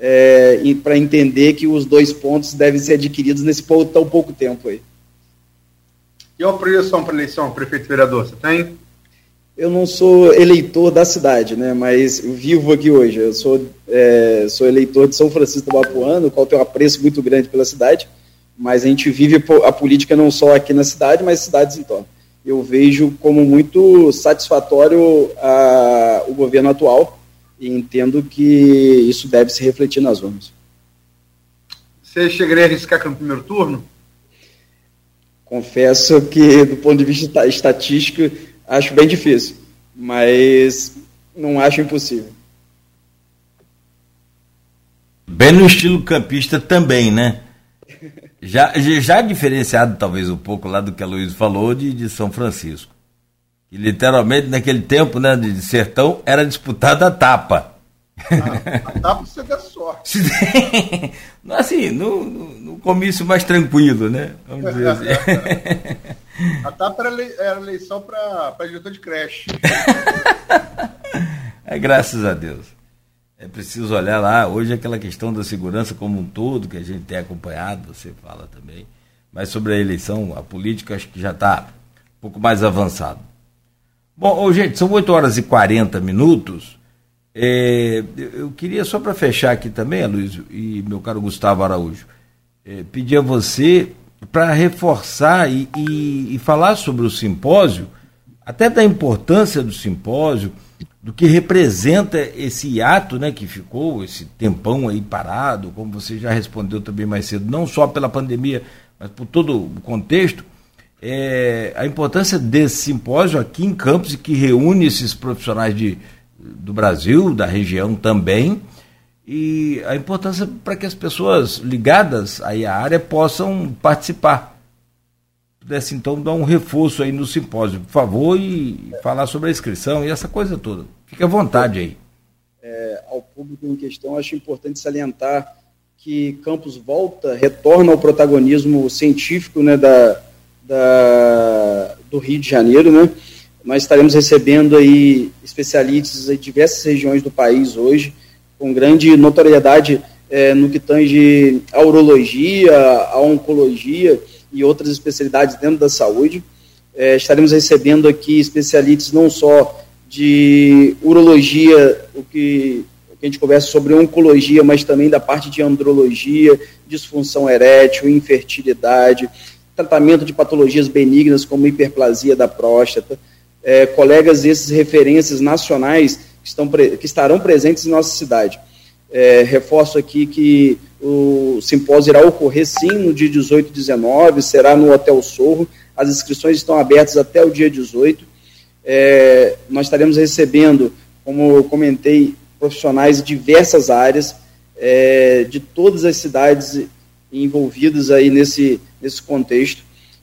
é, para entender que os dois pontos devem ser adquiridos nesse tão pouco tempo aí. E a projeção para eleição, prefeito vereador, você tem? Eu não sou eleitor da cidade, né, mas eu vivo aqui hoje. Eu sou, é, sou eleitor de São Francisco do Bapuano, o qual tem um apreço muito grande pela cidade, mas a gente vive a política não só aqui na cidade, mas cidades em torno. Eu vejo como muito satisfatório a, o governo atual e entendo que isso deve se refletir nas urnas. Você chegaria a arriscar no primeiro turno? Confesso que, do ponto de vista estatístico, acho bem difícil, mas não acho impossível. Bem no estilo campista também, né? Já, já diferenciado talvez um pouco lá do que a Luiz falou de, de São Francisco. Que literalmente naquele tempo né, de sertão era disputada a tapa. Ah, a tapa você dá sorte. assim, no, no, no, comício mais tranquilo, né? Vamos dizer assim. A tapa era, era eleição para diretor de creche. É, graças a Deus. É preciso olhar lá, hoje aquela questão da segurança como um todo, que a gente tem acompanhado, você fala também, mas sobre a eleição, a política, acho que já está um pouco mais avançado. Bom, gente, são 8 horas e 40 minutos. É, eu queria, só para fechar aqui também, Luiz e meu caro Gustavo Araújo, é, pedir a você para reforçar e, e, e, falar sobre o simpósio, até da importância do simpósio, do que representa esse ato né, que ficou, esse tempão aí parado, como você já respondeu também mais cedo, não só pela pandemia, mas por todo o contexto, é, a importância desse simpósio aqui em Campos, que reúne esses profissionais de, do Brasil, da região também, e a importância para que as pessoas ligadas aí à área possam participar. Pudesse então dar um reforço aí no simpósio, por favor, e falar sobre a inscrição e essa coisa toda. Fique à vontade aí. É, ao público em questão, acho importante salientar que Campos volta, retorna ao protagonismo científico né, da, da, do Rio de Janeiro, né? Nós estaremos recebendo aí especialistas de diversas regiões do país hoje, com grande notoriedade é, no que tange a urologia, a oncologia e outras especialidades dentro da saúde. É, estaremos recebendo aqui especialistas não só de urologia, o que, o que a gente conversa sobre oncologia, mas também da parte de andrologia, disfunção erétil, infertilidade, tratamento de patologias benignas como hiperplasia da próstata, é, colegas esses referências nacionais que, estão, que estarão presentes em nossa cidade. É, reforço aqui que o simpósio irá ocorrer sim no dia 18 e 19, será no Hotel Sorro, as inscrições estão abertas até o dia 18. É, nós estaremos recebendo, como eu comentei, profissionais de diversas áreas, é, de todas as cidades envolvidas aí nesse, nesse contexto.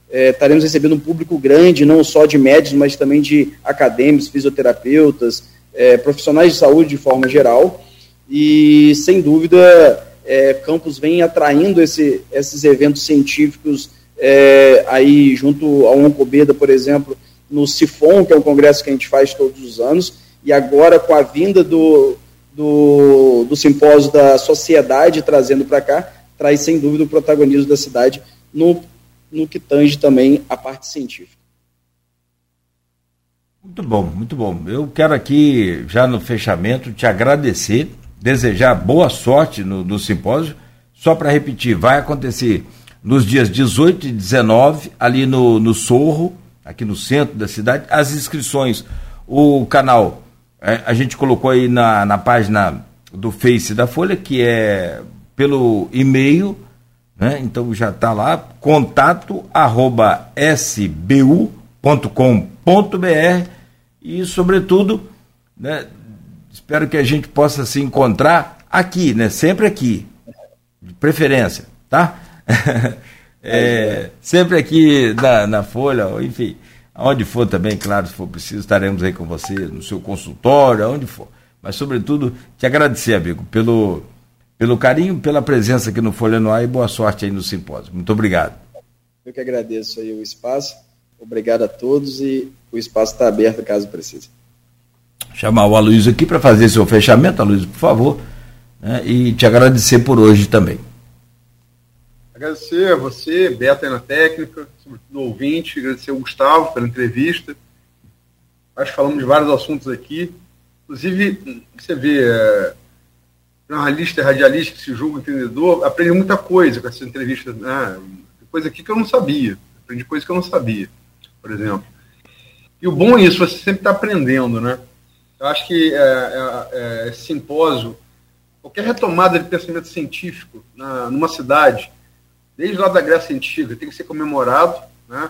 É, estaremos recebendo um público grande, não só de médicos, mas também de acadêmicos, fisioterapeutas, é, profissionais de saúde de forma geral. E, sem dúvida, é, Campos vem atraindo esse, esses eventos científicos é, aí junto ao Oncobeda, por exemplo, no Sifon, que é um congresso que a gente faz todos os anos, e agora com a vinda do, do, do simpósio da sociedade trazendo para cá, traz sem dúvida o protagonismo da cidade no, no que tange também a parte científica. Muito bom, muito bom. Eu quero aqui, já no fechamento, te agradecer, desejar boa sorte no, no simpósio. Só para repetir, vai acontecer nos dias 18 e 19, ali no, no Sorro, aqui no centro da cidade. As inscrições, o canal, é, a gente colocou aí na, na página do Face da Folha, que é pelo e-mail, né? então já está lá, contato arroba sbu.com.br e, sobretudo, né, espero que a gente possa se encontrar aqui, né, sempre aqui, de preferência, tá? é, sempre aqui na, na Folha, enfim, aonde for também, claro, se for preciso, estaremos aí com você, no seu consultório, aonde for. Mas, sobretudo, te agradecer, amigo, pelo, pelo carinho, pela presença aqui no Folha no Ar e boa sorte aí no simpósio. Muito obrigado. Eu que agradeço aí o espaço. Obrigado a todos e o espaço está aberto caso precise. Chamar o Aloysio aqui para fazer seu fechamento, Aloysio, por favor, né, e te agradecer por hoje também. Agradecer a você, Beto, aí na técnica, sobretudo o ouvinte, agradecer ao Gustavo pela entrevista. Acho que falamos de vários assuntos aqui. Inclusive, você vê, é, jornalista radialista que se julga entendedor, aprende muita coisa com essa entrevista. Né? Coisa aqui que eu não sabia. Aprendi coisa que eu não sabia, por exemplo. E o bom é isso, você sempre está aprendendo, né? Eu acho que é, é, é, simpósio, qualquer retomada de pensamento científico na, numa cidade, desde lá da Grécia Antiga, tem que ser comemorado, né?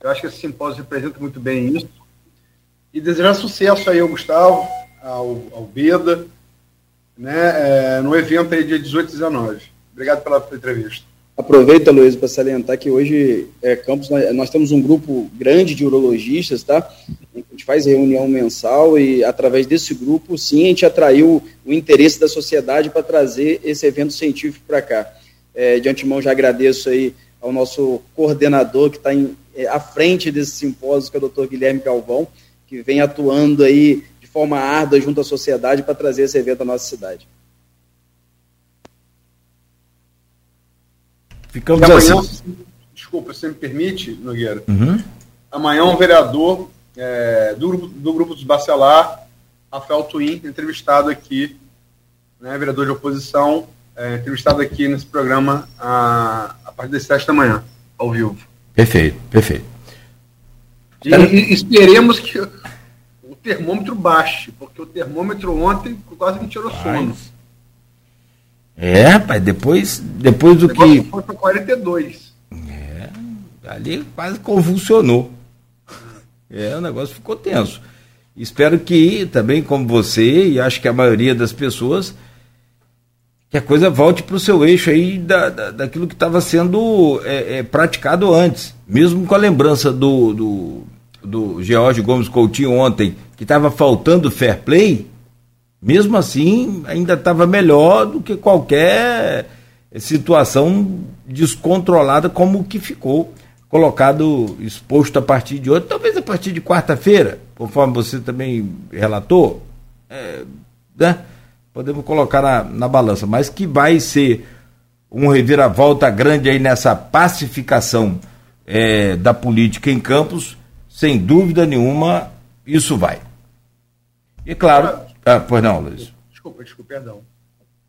Eu acho que esse simpósio representa muito bem isso. E desejar sucesso aí ao Gustavo, ao, ao Beda, né, é, no evento aí dia 18 e 19. Obrigado pela entrevista. Aproveita, Luiz, para salientar que hoje, é, Campos, nós, nós, temos um grupo grande de urologistas, tá? A gente faz reunião mensal e, através desse grupo, sim, a gente atraiu o interesse da sociedade para trazer esse evento científico para cá. É, de antemão, já agradeço aí ao nosso coordenador que está é, à frente desse simpósio, que é o doutor Guilherme Galvão, que vem atuando aí forma árdua junto à sociedade para trazer esse evento à nossa cidade. Ficamos amanhã, assim. Desculpa, se me permite, Nogueira. Uhum. Amanhã um vereador é, do, grupo, do grupo dos Bacelar, Rafael Twin, entrevistado aqui, né, vereador de oposição, é, entrevistado aqui nesse programa a, a partir das sete da manhã, ao vivo. Perfeito, perfeito. E, e esperemos que termômetro baixe, porque o termômetro ontem quase me tirou sono. É, rapaz, depois, depois do que. Foi para 42. É, ali quase convulsionou. É, o negócio ficou tenso. Espero que também, como você, e acho que a maioria das pessoas, que a coisa volte para o seu eixo aí da, da, daquilo que estava sendo é, é, praticado antes. Mesmo com a lembrança do, do, do George Gomes Coutinho ontem, que estava faltando fair play, mesmo assim, ainda estava melhor do que qualquer situação descontrolada como que ficou colocado, exposto a partir de hoje, talvez a partir de quarta-feira, conforme você também relatou, é, né? podemos colocar na, na balança, mas que vai ser um reviravolta grande aí nessa pacificação é, da política em Campos, sem dúvida nenhuma, isso vai. E claro, ah, pois não, Luiz. Desculpa, desculpa, perdão.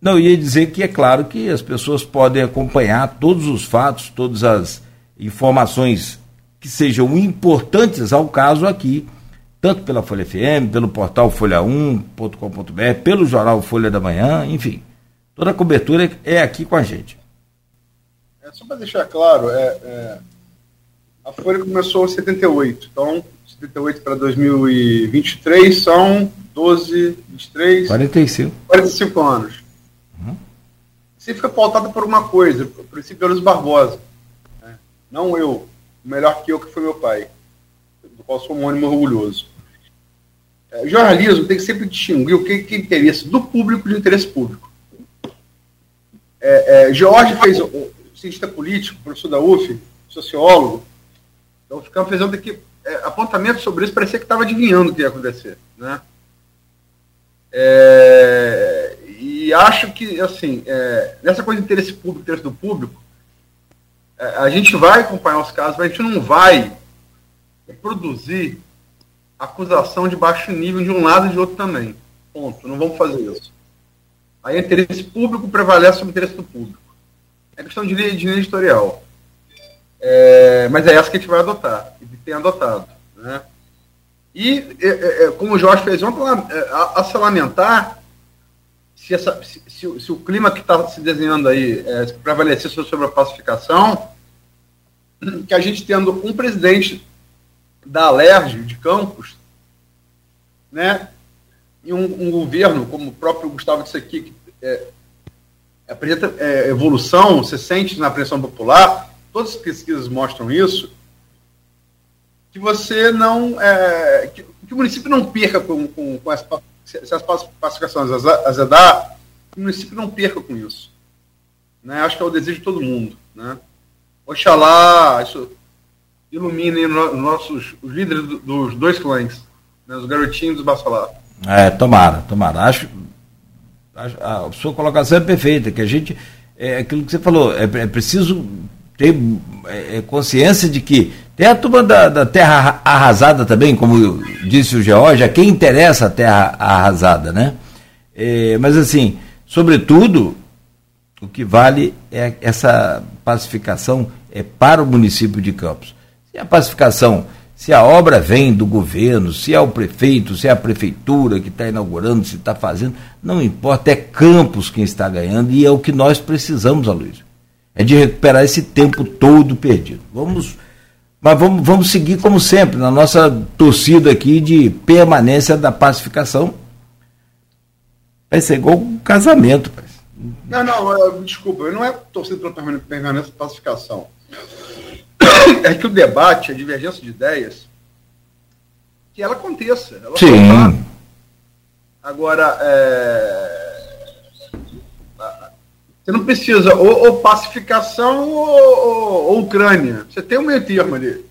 Não, ia dizer que é claro que as pessoas podem acompanhar todos os fatos, todas as informações que sejam importantes ao caso aqui, tanto pela Folha FM, pelo portal folha1.com.br, pelo jornal Folha da Manhã, enfim. Toda a cobertura é aqui com a gente. É, só para deixar claro, é, é, a Folha começou em 78, então 78 para 2023 são 12, 23. 45. 45 anos. Uhum. Você fica pautado por uma coisa, o princípio Luiz Barbosa. Né? Não eu, melhor que eu, que foi meu pai, do qual sou um ânimo orgulhoso. É, jornalismo tem que sempre distinguir o que, que é interesse do público de interesse público. É, é, George fez, o cientista político, professor da UF, sociólogo. Então ficamos fazendo aqui é, apontamentos sobre isso, parecia que estava adivinhando o que ia acontecer. Né? É, e acho que, assim, é, nessa coisa de interesse público, interesse do público, é, a gente vai acompanhar os casos, mas a gente não vai produzir acusação de baixo nível de um lado e de outro também. Ponto. Não vamos fazer isso. Aí interesse público prevalece sobre o interesse do público. É questão de linha, de linha editorial. É, mas é essa que a gente vai adotar, e tem adotado. Né? E, é, é, como o Jorge fez ontem, é, a, a se lamentar se, essa, se, se, se o clima que está se desenhando aí é, prevalecer sobre a pacificação, que a gente tendo um presidente da Alerj de Campos, né, e um, um, governo, como o próprio Gustavo disse aqui, que é, apresenta é, evolução, se sente na pressão popular, todas as pesquisas mostram isso, que você não. É, que, que, o município não perca com, com, com essa, se as pacificações azedar, que o município não perca com isso. Né? Acho que é o desejo de todo mundo. Né? Oxalá isso ilumine nossos, os líderes dos dois clãs, né? os garotinhos do Bacelar. É, tomara, tomara. Acho, acho, a sua colocação é perfeita, que a gente, é aquilo que você falou, é, é preciso ter é, é, consciência de que tem a turma da, da, terra arrasada também, como disse o George, a quem interessa a terra arrasada, né? É, mas assim, sobretudo, o que vale é essa pacificação é para o município de Campos. Se a pacificação se a obra vem do governo, se é o prefeito, se é a prefeitura que está inaugurando, se está fazendo, não importa, é Campos quem está ganhando e é o que nós precisamos, Aloysio. É de recuperar esse tempo todo perdido. Vamos, mas vamos, vamos seguir como sempre, na nossa torcida aqui de permanência da pacificação. Vai ser igual um casamento, parece. Não, não, desculpa, eu não é torcida pela permanência da pacificação é que o debate, a divergência de ideias, que ela aconteça. Ela Sim. Agora, é... você não precisa ou, ou pacificação ou, ou, ou, Ucrânia. Você tem um meio termo ali.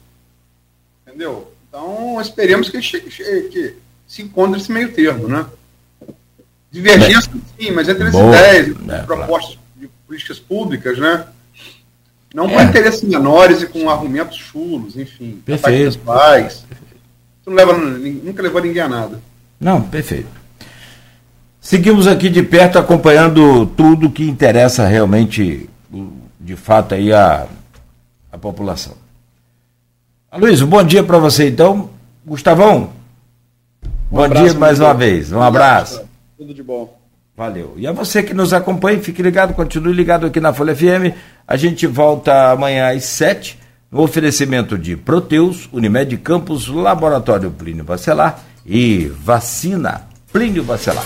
Entendeu? Então, esperemos que, chegue, que se encontre esse meio termo, né? Divergência, sim, mas entre as Boa. ideias, é, propostas claro. de políticas públicas, né? Não com é. interesses menores e com argumentos chulos, enfim. Perfeito. Pais. Isso não leva, nunca levou ninguém a nada. Não, perfeito. Seguimos aqui de perto acompanhando tudo que interessa realmente, de fato, aí a, a população. Luiz, bom dia para você então. Gustavão, um bom dia mais uma vez. Um abraço. Tudo de bom. Valeu. E a você que nos acompanha, fique ligado, continue ligado aqui na Folha FM. A gente volta amanhã às 7 no oferecimento de Proteus, Unimed Campos, Laboratório Plínio Bacelar e Vacina Plínio Bacelar.